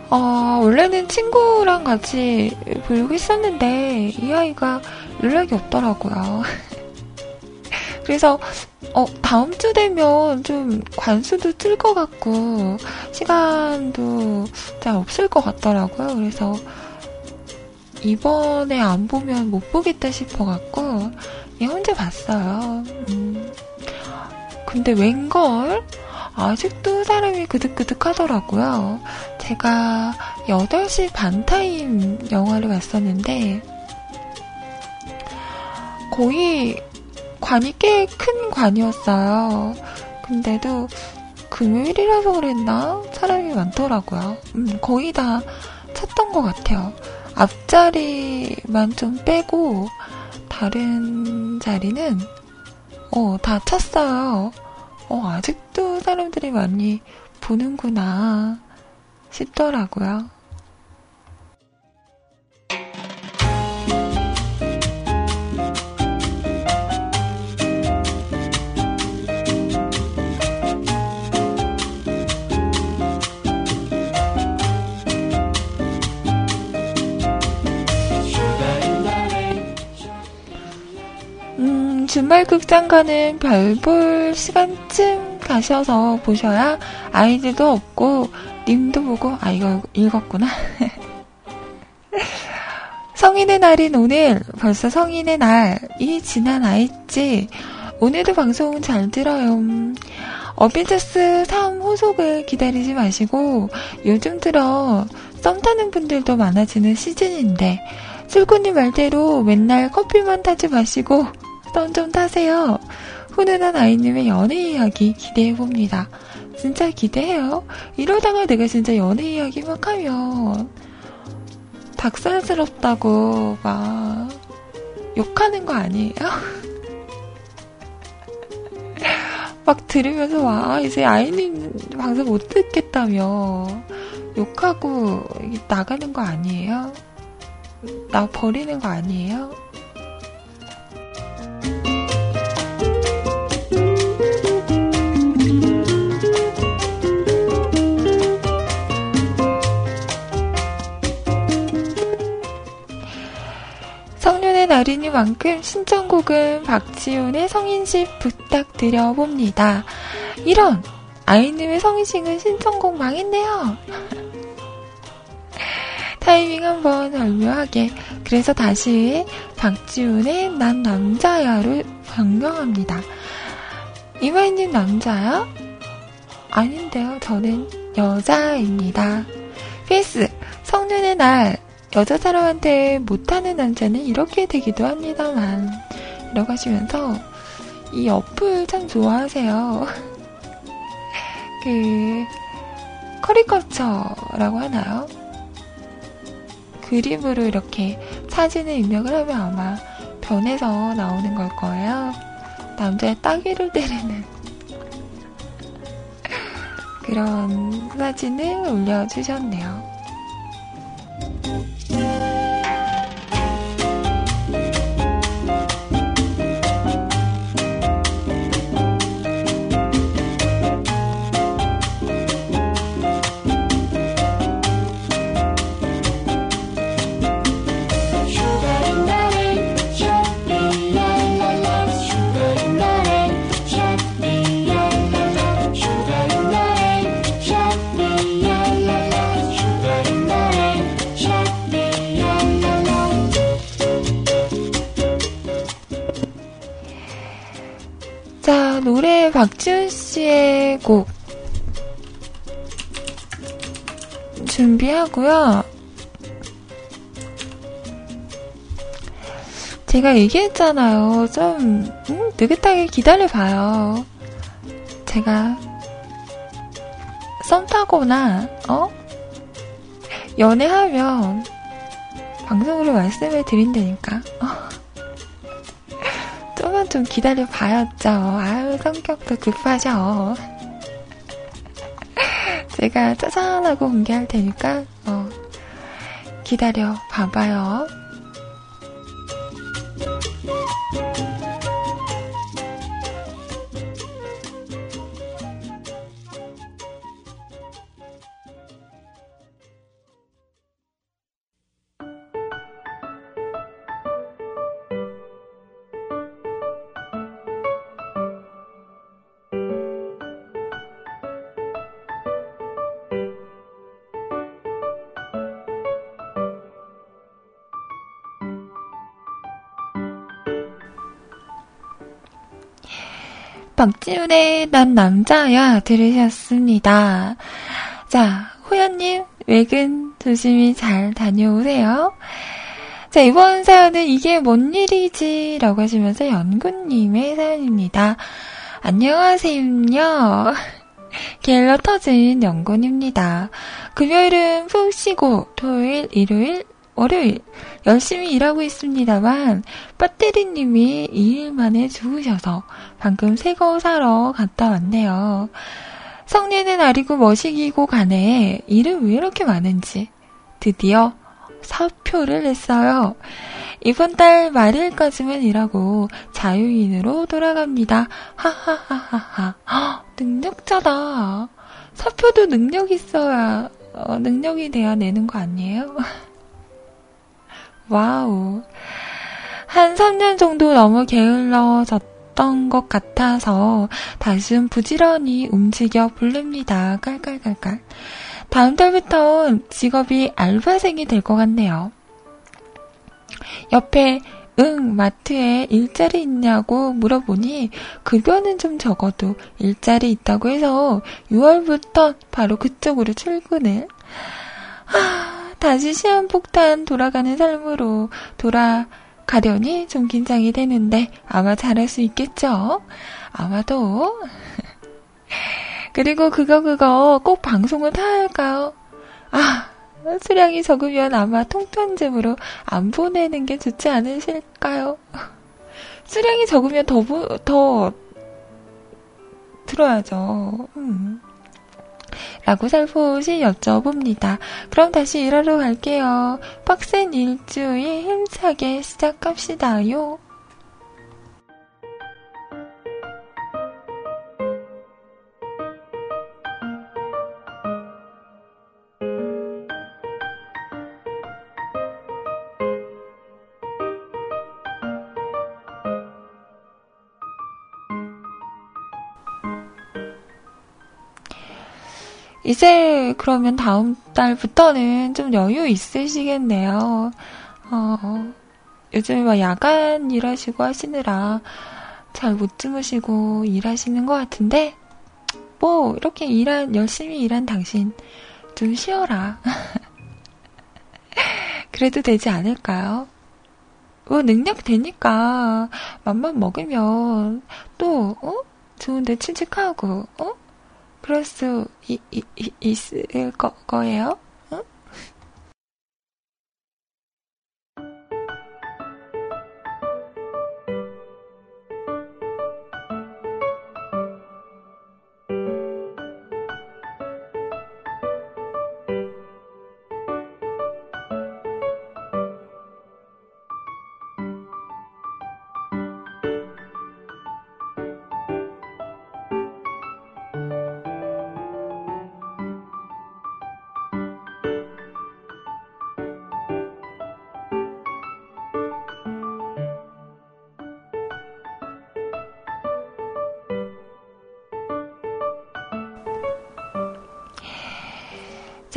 어, 원래는 친구랑 같이 보려고 했었는데, 이 아이가 연락이 없더라고요. [LAUGHS] 그래서 어, 다음 주 되면 좀 관수도 뜰 것 같고, 시간도 잘 없을 것 같더라고요. 그래서, 이번에 안 보면 못 보겠다 싶어 갖고, 얘 혼자 봤어요. 음. 근데 웬걸? 아직도 사람이 그득그득 하더라고요. 제가 8시 반 타임 영화를 봤었는데, 거의 관이 꽤 큰 관이었어요. 근데도 금요일이라서 그랬나? 사람이 많더라고요. 음, 거의 다 찼던 것 같아요. 앞자리만 좀 빼고, 다른 자리는, 어, 다 찼어요. 어, 아직도 사람들이 많이 보는구나 싶더라고요. 주말 극장 가는 별볼 시간쯤 가셔서 보셔야 아이들도 없고 님도 보고, 아, 이거 읽었구나. [LAUGHS] 성인의 날인 오늘, 벌써 성인의 날이 지난 아이지. 오늘도 방송 잘 들어요. 어벤져스 3 호속을 기다리지 마시고, 요즘 들어 썸 타는 분들도 많아지는 시즌인데, 술꾼님 말대로 맨날 커피만 타지 마시고, 썸좀 타세요. 훈훈한 아이님의 연애 이야기 기대해봅니다. 진짜 기대해요. 이러다가 내가 진짜 연애 이야기 막 하면 닭살스럽다고 막 욕하는 거 아니에요? [LAUGHS] 막 들으면서 와 이제 아이님 방송 못 듣겠다며 욕하고 나가는 거 아니에요? 나 버리는 거 아니에요? 날이니만큼 신청곡은 박지훈의 성인식 부탁드려봅니다. 이런! 아이님의 성인식은 신청곡 망했네요. [LAUGHS] 타이밍 한번 절묘하게. 그래서 다시 박지훈의 난 남자야를 변경합니다. 이마이님 남자야? 아닌데요. 저는 여자입니다. PS, 성년의 날, 여자 사람한테 못하는 남자는 이렇게 되기도 합니다만 이라고 하시면서 이 어플 참 좋아하세요. [LAUGHS] 그 커리커처라고 하나요? 그림으로 이렇게 사진을 입력을 하면 아마 변해서 나오는 걸 거예요. 남자의 따귀를 때리는 [LAUGHS] 그런 사진을 올려주셨네요. 씨의 곡 준비하고요. 제가 얘기했잖아요. 좀 음, 느긋하게 기다려봐요. 제가 썸 타거나 어 연애하면 방송으로 말씀을 드린다니까. 좀 기다려 봐야죠. 아유, 성격도 급하셔. 제가 짜잔하고 공개할 테니까, 어, 기다려 봐봐요. 박지훈의 난 남자야 들으셨습니다. 자, 호연님, 외근 조심히 잘 다녀오세요. 자, 이번 사연은 이게 뭔 일이지? 라고 하시면서 연구님의 사연입니다. 안녕하세요. [LAUGHS] 게을러 터진 연구입니다. 금요일은 푹 쉬고 토요일, 일요일, 월요일 열심히 일하고 있습니다만 배터리님이 2일 만에 죽으셔서 방금 새 거 사러 갔다 왔네요. 성년의 날이고 머시기고 가네. 일은 왜 이렇게 많은지 드디어 사표를 냈어요. 이번 달 말일까지만 일하고 자유인으로 돌아갑니다. 하하하하하. [GASPS] 능력자다. 사표도 능력 있어야 어, 능력이 돼야 내는 거 아니에요? [LAUGHS] 와우. 한 3년 정도 너무 게을러졌던 것 같아서 다시는 부지런히 움직여 볼랍니다. 깔깔깔깔. 다음 달부턴 직업이 알바생이 될 것 같네요. 옆에 응, 마트에 일자리 있냐고 물어보니 급여는 좀 적어도 일자리 있다고 해서 6월부터 바로 그쪽으로 출근을. 하, 다시 시한폭탄 돌아가는 삶으로 돌아가려니 좀 긴장이 되는데 아마 잘할 수 있겠죠? 아마도. [LAUGHS] 그리고 그거 그거 꼭 방송을 타야 할까요? 아, 수량이 적으면 아마 통편집으로 안 보내는 게 좋지 않으실까요? 수량이 적으면 더, 더, 들어야죠. 음. 라고 살포시 여쭤봅니다. 그럼 다시 일하러 갈게요. 빡센 일주일 힘차게 시작합시다요. 이제 그러면 다음 달부터는 좀 여유 있으시겠네요. 어, 요즘에 막 야간 일하시고 하시느라 잘 못 주무시고 일하시는 것 같은데, 뭐, 이렇게 일한, 열심히 일한 당신 좀 쉬어라. [LAUGHS] 그래도 되지 않을까요? 뭐, 능력 되니까, 맘만 먹으면, 또, 어? 좋은데 취직하고, 어? 수 이, 이, 이, 있을 거, 거예요?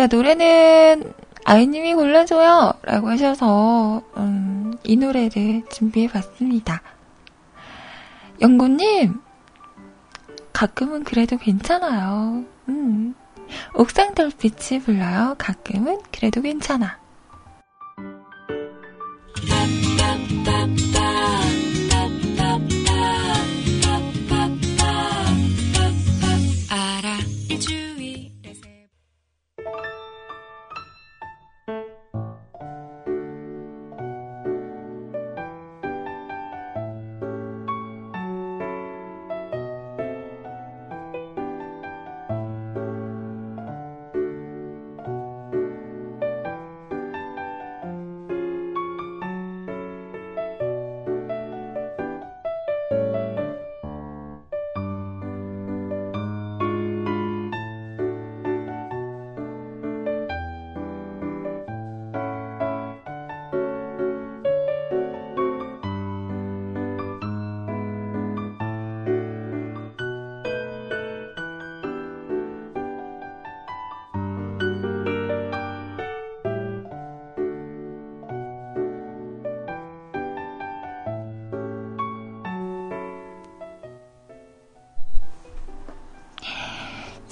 자, 노래는 아이님이 골라줘요! 라고 하셔서, 음, 이 노래를 준비해 봤습니다. 영구님, 가끔은 그래도 괜찮아요. 음, 옥상 달빛이 불러요. 가끔은 그래도 괜찮아.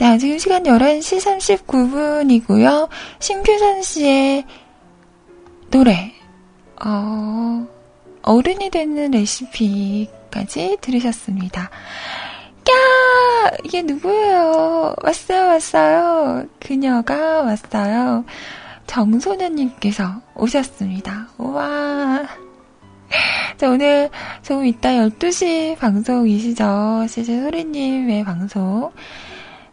자, 지금 시간 11시 39분이고요. 신규선 씨의 노래, 어, 어른이 되는 레시피까지 들으셨습니다. 야! 이게 누구예요? 왔어요, 왔어요. 그녀가 왔어요. 정소년님께서 오셨습니다. 우와. 자, 오늘 조금 이따 12시 방송이시죠? 시즈 소리님의 방송.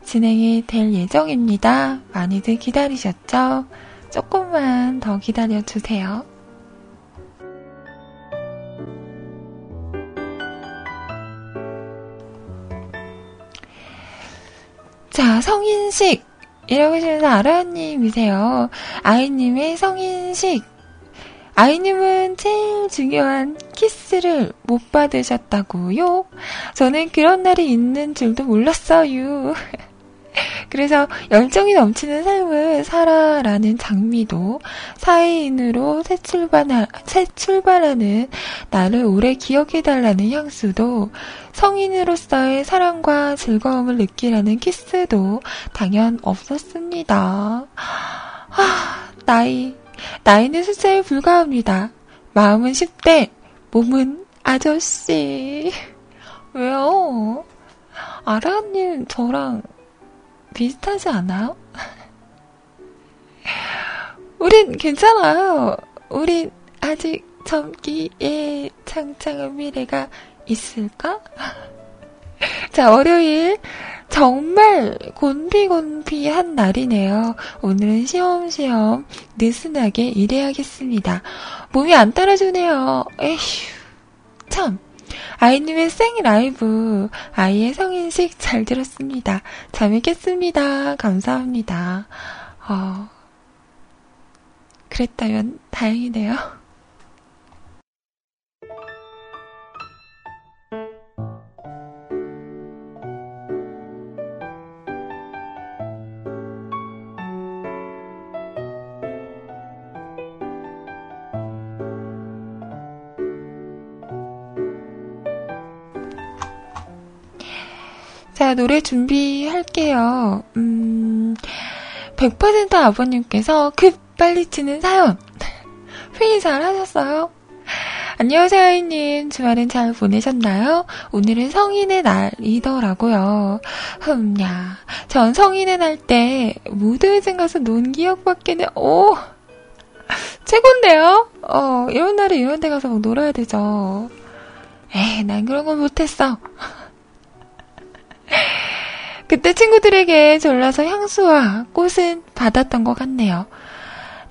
진행이 될 예정입니다. 많이들 기다리셨죠? 조금만 더 기다려주세요. 자, 성인식. 이라고 하시면서 아라님이세요. 아이님의 성인식. 아이님은 제일 중요한 키스를 못 받으셨다고요? 저는 그런 날이 있는 줄도 몰랐어요. [LAUGHS] 그래서 열정이 넘치는 삶을 살아라는 장미도 사회인으로 새 출발하, 새 출발하는 나를 오래 기억해달라는 향수도 성인으로서의 사랑과 즐거움을 느끼라는 키스도 당연 없었습니다. 아, 나이. 나이는 숫자에 불과합니다. 마음은 10대, 몸은 아저씨. 왜요? 아라님 저랑 비슷하지 않아요? 우린 괜찮아요. 우린 아직 젊기에 창창한 미래가 있을까? 자, 월요일 정말 곤비곤비한 날이네요. 오늘은 시험시험 느슨하게 일해야겠습니다. 몸이 안 따라주네요. 에휴, 참. 아이님의 생 라이브, 아이의 성인식 잘 들었습니다. 재밌겠습니다. 감사합니다. 어, 그랬다면 다행이네요. 자, 노래 준비할게요. 음, 100% 아버님께서 급 빨리 치는 사연. [LAUGHS] 회의 잘 하셨어요? 안녕하세요, 아이님. 주말엔 잘 보내셨나요? 오늘은 성인의 날이더라고요. 흠야. 전 성인의 날 때 무드회생 가서 논 기억밖에는, 오! 최곤데요? 어, 이런 날에 이런 데 가서 막 놀아야 되죠. 에이, 난 그런 건 못했어. 그때 친구들에게 졸라서 향수와 꽃은 받았던 것 같네요.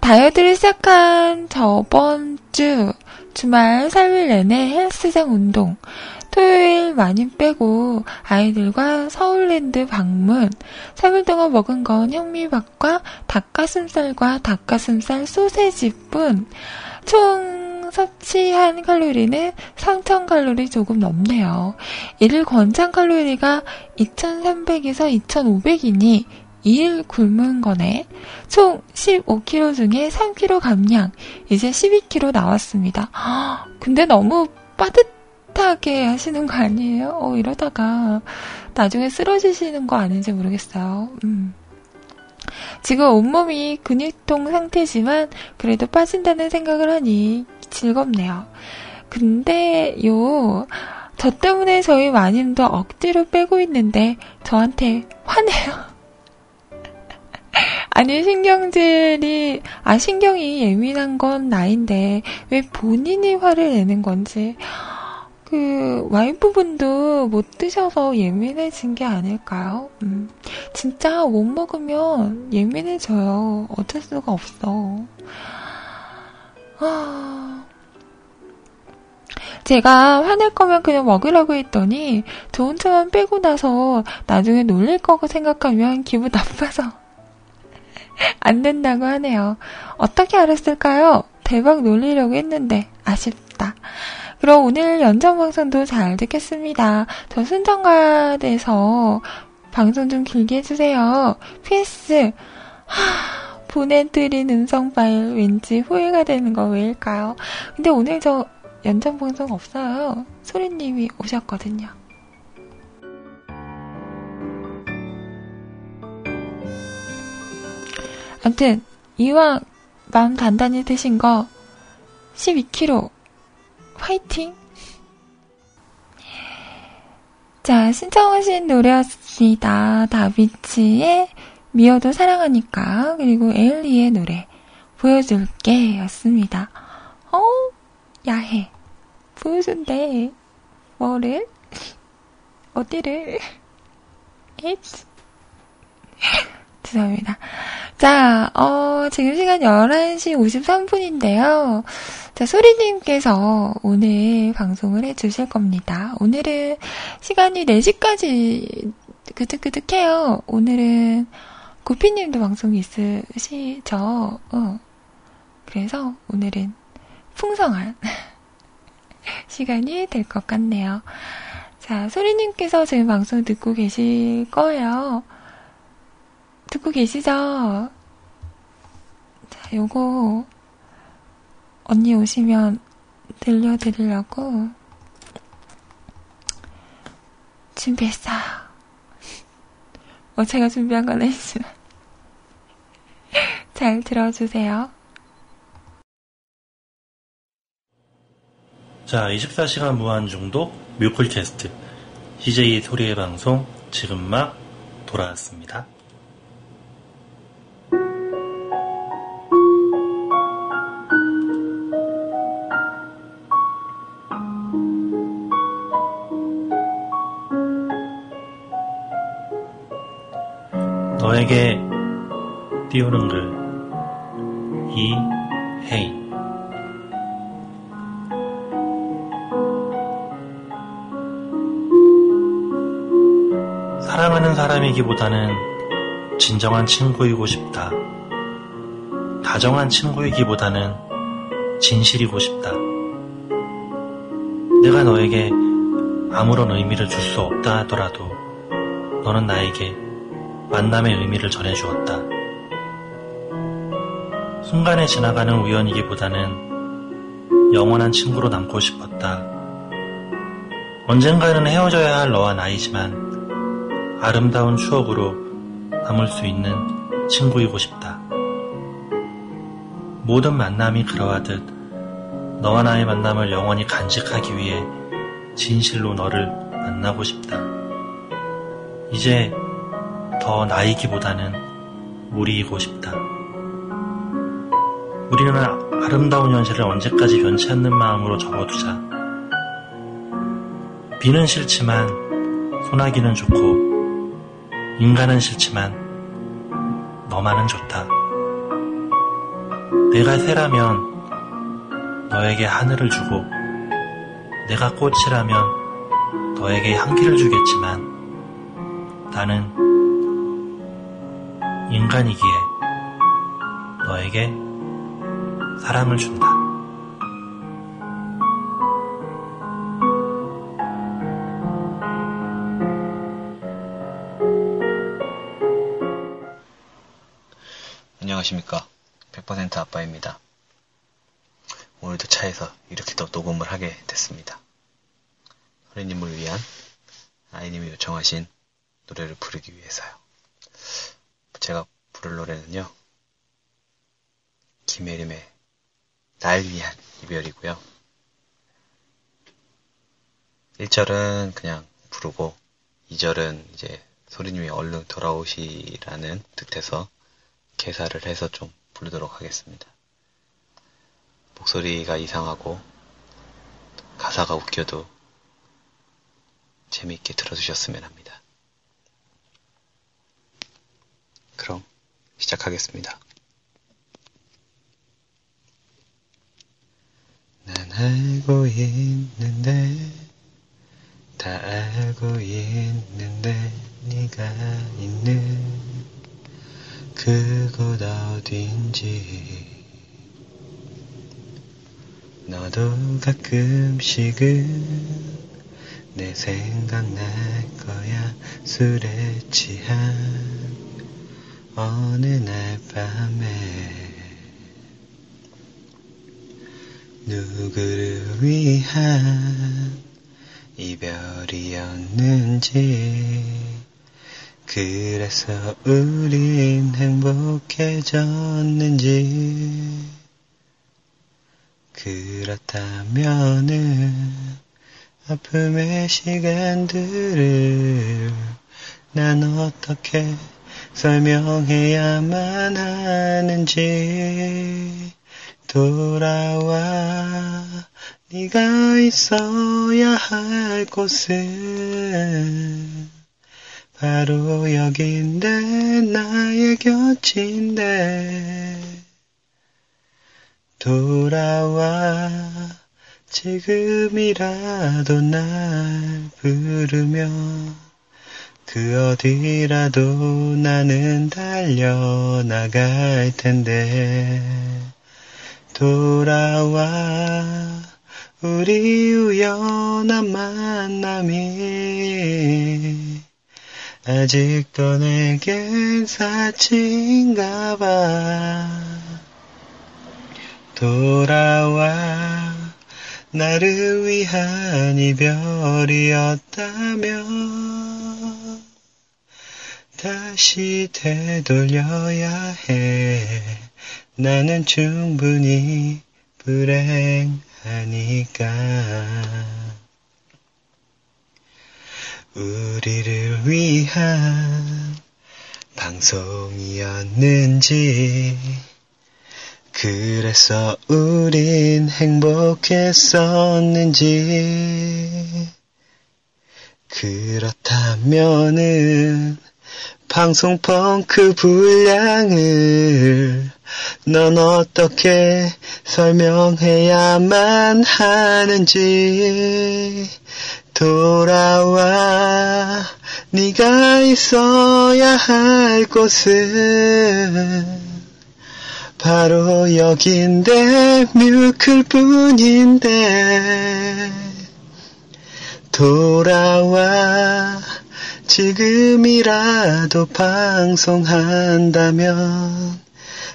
다이어트를 시작한 저번 주 주말 3일 내내 헬스장 운동, 토요일 많이 빼고 아이들과 서울랜드 방문, 3일 동안 먹은 건 현미밥과 닭가슴살과 닭가슴살 소세지뿐, 총 섭취한 칼로리는 3000 칼로리 조금 넘네요. 일일 권장 칼로리가 2300에서 2500이니 2일 굶은 거네. 총 15kg 중에 3kg 감량. 이제 12kg 나왔습니다. [GASPS] 근데 너무 빠듯하게 하시는 거 아니에요? 어, 이러다가 나중에 쓰러지시는 거 아닌지 모르겠어요. 음. 지금 온몸이 근육통 상태지만 그래도 빠진다는 생각을 하니 즐겁네요. 근데 요, 저 때문에 저희 마님도 억지로 빼고 있는데 저한테 화내요. [LAUGHS] 아니, 신경질이, 아, 신경이 예민한 건 나인데, 왜 본인이 화를 내는 건지, 그, 와이프분도 못 드셔서 예민해진 게 아닐까요? 음, 진짜 못 먹으면 예민해져요. 어쩔 수가 없어. 아... 제가 화낼 거면 그냥 먹으라고 했더니 저 혼자만 빼고 나서 나중에 놀릴 거고 생각하면 기분 나빠서 [LAUGHS] 안 된다고 하네요. 어떻게 알았을까요? 대박 놀리려고 했는데 아쉽다. 그럼 오늘 연정방송도 잘 듣겠습니다. 저 순정가돼서 방송 좀 길게 해주세요. PS 하... 보내드린 음성 파일 왠지 후회가 되는 거 왜일까요? 근데 오늘 저 연장 방송 없어요. 소리님이 오셨거든요. 아무튼 이왕 마음 단단히 드신 거 12kg 화이팅! 자, 신청하신 노래였습니다. 다비치의 미어도 사랑하니까 그리고 에일리의 노래 보여줄게 였습니다. 어 야해 보여준대 뭐를 어디를 에이치 [LAUGHS] 죄송합니다. 자, 어, 지금 시간 11시 53분인데요. 자, 소리님께서 오늘 방송을 해주실 겁니다. 오늘은 시간이 4시까지 그득그득해요. 오늘은 구피님도 방송이 있으시죠? 어. 그래서 오늘은 풍성한 [LAUGHS] 시간이 될 것 같네요. 자, 소리님께서 지금 방송 듣고 계실 거예요. 듣고 계시죠? 자, 요거, 언니 오시면 들려드리려고 준비했어요. 뭐 제가 준비한 건 아니지만. [LAUGHS] 잘 들어주세요. 자, 24시간 무한중독 뮤클캐스트. CJ 소리의 방송 지금 막 돌아왔습니다. 너에게 띄우는 글. 이혜인 사랑하는 사람이기보다는 진정한 친구이고 싶다. 다정한 친구이기보다는 진실이고 싶다. 내가 너에게 아무런 의미를 줄 수 없다 하더라도 너는 나에게 만남의 의미를 전해주었다. 순간에 지나가는 우연이기보다는 영원한 친구로 남고 싶었다. 언젠가는 헤어져야 할 너와 나이지만 아름다운 추억으로 남을 수 있는 친구이고 싶다. 모든 만남이 그러하듯 너와 나의 만남을 영원히 간직하기 위해 진실로 너를 만나고 싶다. 이제 더 나이기보다는 우리이고 싶다. 우리는 아름다운 현실을 언제까지 변치 않는 마음으로 접어두자. 비는 싫지만 소나기는 좋고 인간은 싫지만 너만은 좋다. 내가 새라면 너에게 하늘을 주고 내가 꽃이라면 너에게 향기를 주겠지만 나는 인간이기에 너에게 사랑을 준다. 안녕하십니까. 100% 아빠입니다. 오늘도 차에서 이렇게 또 녹음을 하게 됐습니다. 어린님을 위한 아이님이 요청하신 노래를 부르기 위해서요. 제가 부를 노래는요. 김혜림의 날 위한 이별이고요. 1절은 그냥 부르고 2절은 이제 소리님이 얼른 돌아오시라는 뜻에서 개사를 해서 좀 부르도록 하겠습니다. 목소리가 이상하고 가사가 웃겨도 재미있게 들어주셨으면 합니다. 그럼 시작하겠습니다. 난 알고 있는데 다 알고 있는데 네가 있는 그곳 어딘지. 너도 가끔씩은 내 생각날 거야. 술에 취한 어느 날 밤에. 누구를 위한 이별이었는지 그래서 우린 행복해졌는지. 그렇다면은 아픔의 시간들을 난 어떻게 설명해야만 하는지. 돌아와 네가 있어야 할 곳은 바로 여긴데 나의 곁인데. 돌아와 지금이라도 날 부르며 그 어디라도 나는 달려나갈 텐데. 돌아와 우리 우연한 만남이 아직도 내겐 사치인가 봐. 돌아와 나를 위한 이별이었다면 다시 되돌려야 해. 나는 충분히 불행하니까. 우리를 위한 방송이었는지 그래서 우린 행복했었는지 그렇다면은 방송 펑크 분량을 넌 어떻게 설명해야만 하는지 돌아와. 네가 있어야 할 곳은 바로 여긴데 뮤클 뿐인데. 돌아와. 지금이라도 방송한다면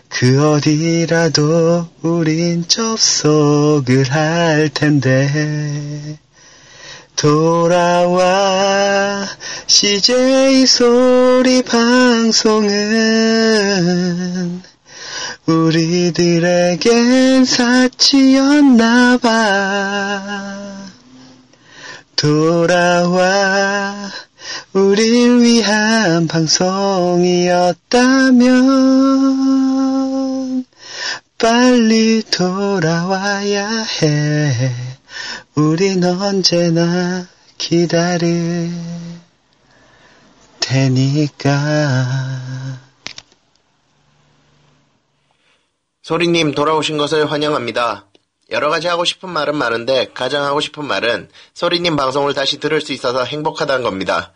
그 어디라도 우린 접속을 할 텐데 돌아와. CJ 소리 방송은 우리들에겐 사치였나봐. 돌아와. 우릴 위한 방송이었다면 빨리 돌아와야 해. 우린 언제나 기다릴 테니까. 소리님 돌아오신 것을 환영합니다. 여러 가지 하고 싶은 말은 많은데 가장 하고 싶은 말은 소리님 방송을 다시 들을 수 있어서 행복하다는 겁니다.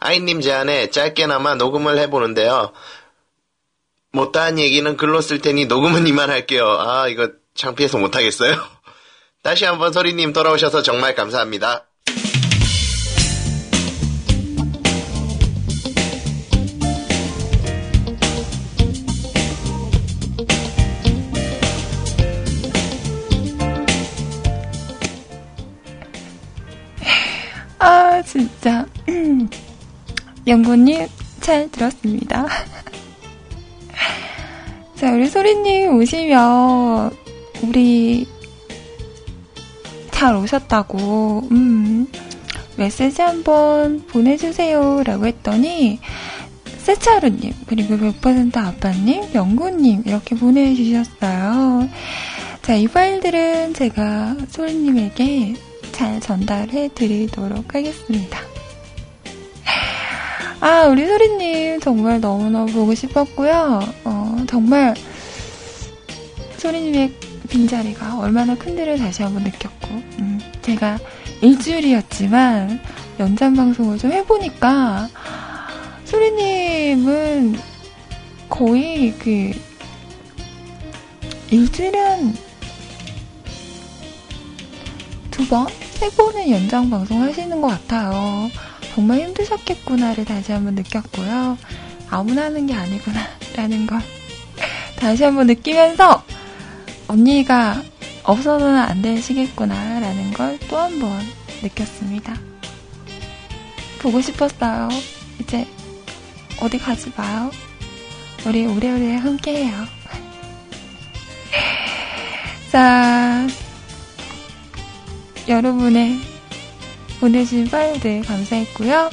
아이님 제안에 짧게나마 녹음을 해보는데요. 못다한 얘기는 글로 쓸 테니 녹음은 이만할게요. 아 이거 창피해서 못하겠어요. 다시 한번 소리님 돌아오셔서 정말 감사합니다. 아, 진짜. [CLEARS THROAT] 연구님, 잘 들었습니다. [LAUGHS] 자, 우리 소리님 오시면, 우리, 잘 오셨다고, 음, 메시지 한번 보내주세요. 라고 했더니, 세차루님, 그리고 100% 아빠님, 영구님, 이렇게 보내주셨어요. 자, 이 파일들은 제가 소리님에게 잘 전달해 드리도록 하겠습니다. 아, 우리 소리님 정말 너무너무 보고 싶었고요. 어, 정말 소리님의 빈자리가 얼마나 큰지를 다시 한번 느꼈고, 음, 제가 일주일이었지만 연장 방송을 좀 해보니까 소리님은 거의 그 일주일에 한 두 번? 세 번의 연장 방송 하시는 것 같아요. 정말 힘드셨겠구나를 다시 한번 느꼈고요. 아무나 하는 게 아니구나라는 걸 [LAUGHS] 다시 한번 느끼면서 언니가 없어서는 안 되시겠구나라는 걸 또 한 번 느꼈습니다. 보고 싶었어요. 이제 어디 가지 마요. 우리 오래오래 함께해요. [LAUGHS] 자, 여러분의 보내주신 파일들 감사했고요.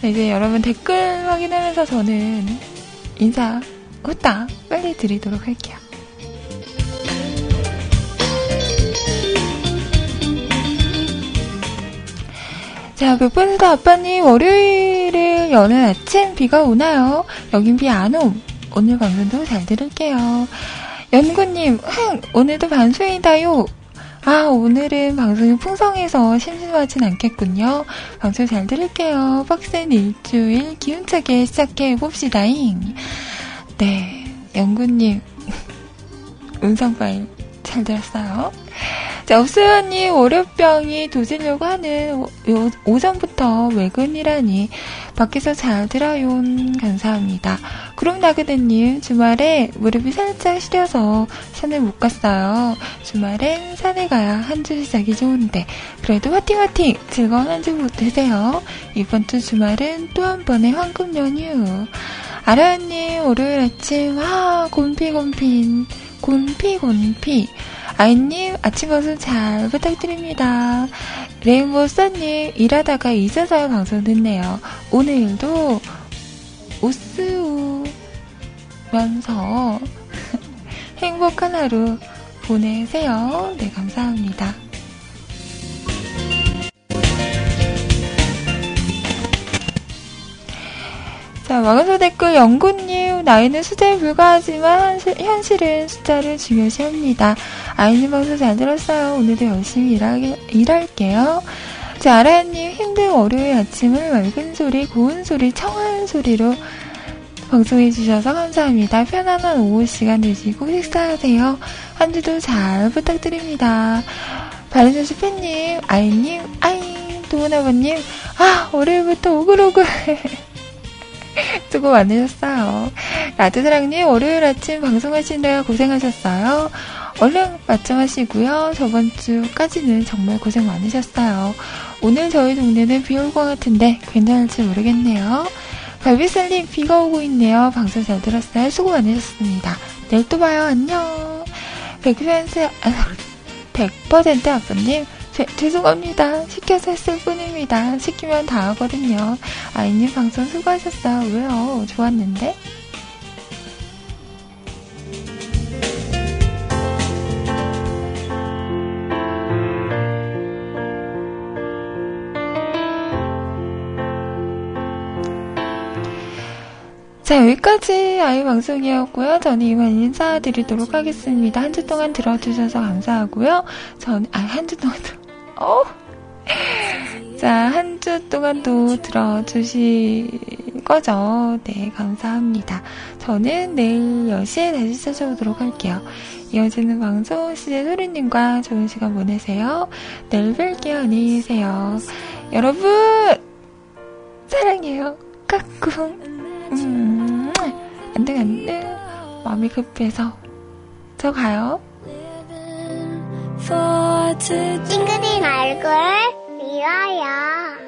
자, 이제 여러분 댓글 확인하면서 저는 인사 후딱 빨리 드리도록 할게요. 자, 몇 번이다 아빠님 월요일을 여는 아침 비가 오나요? 여긴 비 안 옴. 오늘 방송도 잘 들을게요. 연구님, 흥! 오늘도 반수이다요. 아, 오늘은 방송이 풍성해서 심심하진 않겠군요. 방송 잘 들을게요. 빡센 일주일 기운차게 시작해봅시다잉. 네, 연구님, [LAUGHS] 음성 파일 잘 들었어요? 자, 옥수연님, 월요병이 도지려고 하는 오, 오전부터 외근이라니 밖에서 잘 들어요. 감사합니다. 구름 나그네님, 주말에 무릎이 살짝 시려서 산을 못 갔어요. 주말엔 산에 가야 한 주 시작이 좋은데, 그래도 화팅 화팅! 즐거운 한 주 되세요. 이번 주 주말은 또 한 번의 황금 연휴. 아라님, 월요일 아침, 아, 곰피곰피, 곰피곰피. 아이님, 아침 방송 잘 부탁드립니다. 레인보우써님, 일하다가 있어서 방송 듣네요. 오늘도 우스우면서 [LAUGHS] 행복한 하루 보내세요. 네, 감사합니다. 자, 왕은소 댓글 영구님, 나이는 숫자에 불과하지만 현실 은 숫자를 중요시합니다. 아이님 방송 잘 들었어요. 오늘도 열심히 일하게, 일할게요. 자, 아라님, 힘든 월요일 아침을 맑은 소리, 고운 소리, 청아한 소리로 방송해주셔서 감사합니다. 편안한 오후 시간 되시고 식사하세요. 한 주도 잘 부탁드립니다. 바른저수 팬님, 아이님, 아이, 도훈아버님, 아, 월요일부터 오글오글. [LAUGHS] [LAUGHS] 수고 많으셨어요. 라드사랑님, 월요일 아침 방송하시느라 고생하셨어요. 얼른 맞점하시고요. 저번 주까지는 정말 고생 많으셨어요. 오늘 저희 동네는 비 올 것 같은데 괜찮을지 모르겠네요. 갈비살님 비가 오고 있네요. 방송 잘 들었어요. 수고 많으셨습니다. 내일 또 봐요. 안녕. 100% 100% [LAUGHS] 아빠님 제, 죄송합니다. 시켜서 했을 뿐입니다. 시키면 다 하거든요. 아이님 방송 수고하셨어요. 왜요? 좋았는데? 자, 여기까지 아이 방송이었고요. 저는 이만 인사드리도록 하겠습니다. 한 주 동안 들어주셔서 감사하고요. 전, 아, 한 주 동안 들 어, 어? 자, 한 주 동안도 들어주실 거죠. 네, 감사합니다. 저는 내일 10시에 다시 찾아오도록 할게요. 이어지는 방송, 시제 소리님과 좋은 시간 보내세요. 내일 뵐게요. 안녕히 계세요. 여러분! 사랑해요. 까꿍. 음, 안 돼, 안 돼. 마음이 급해서. 저 가요. 찡그린 얼굴 미워요.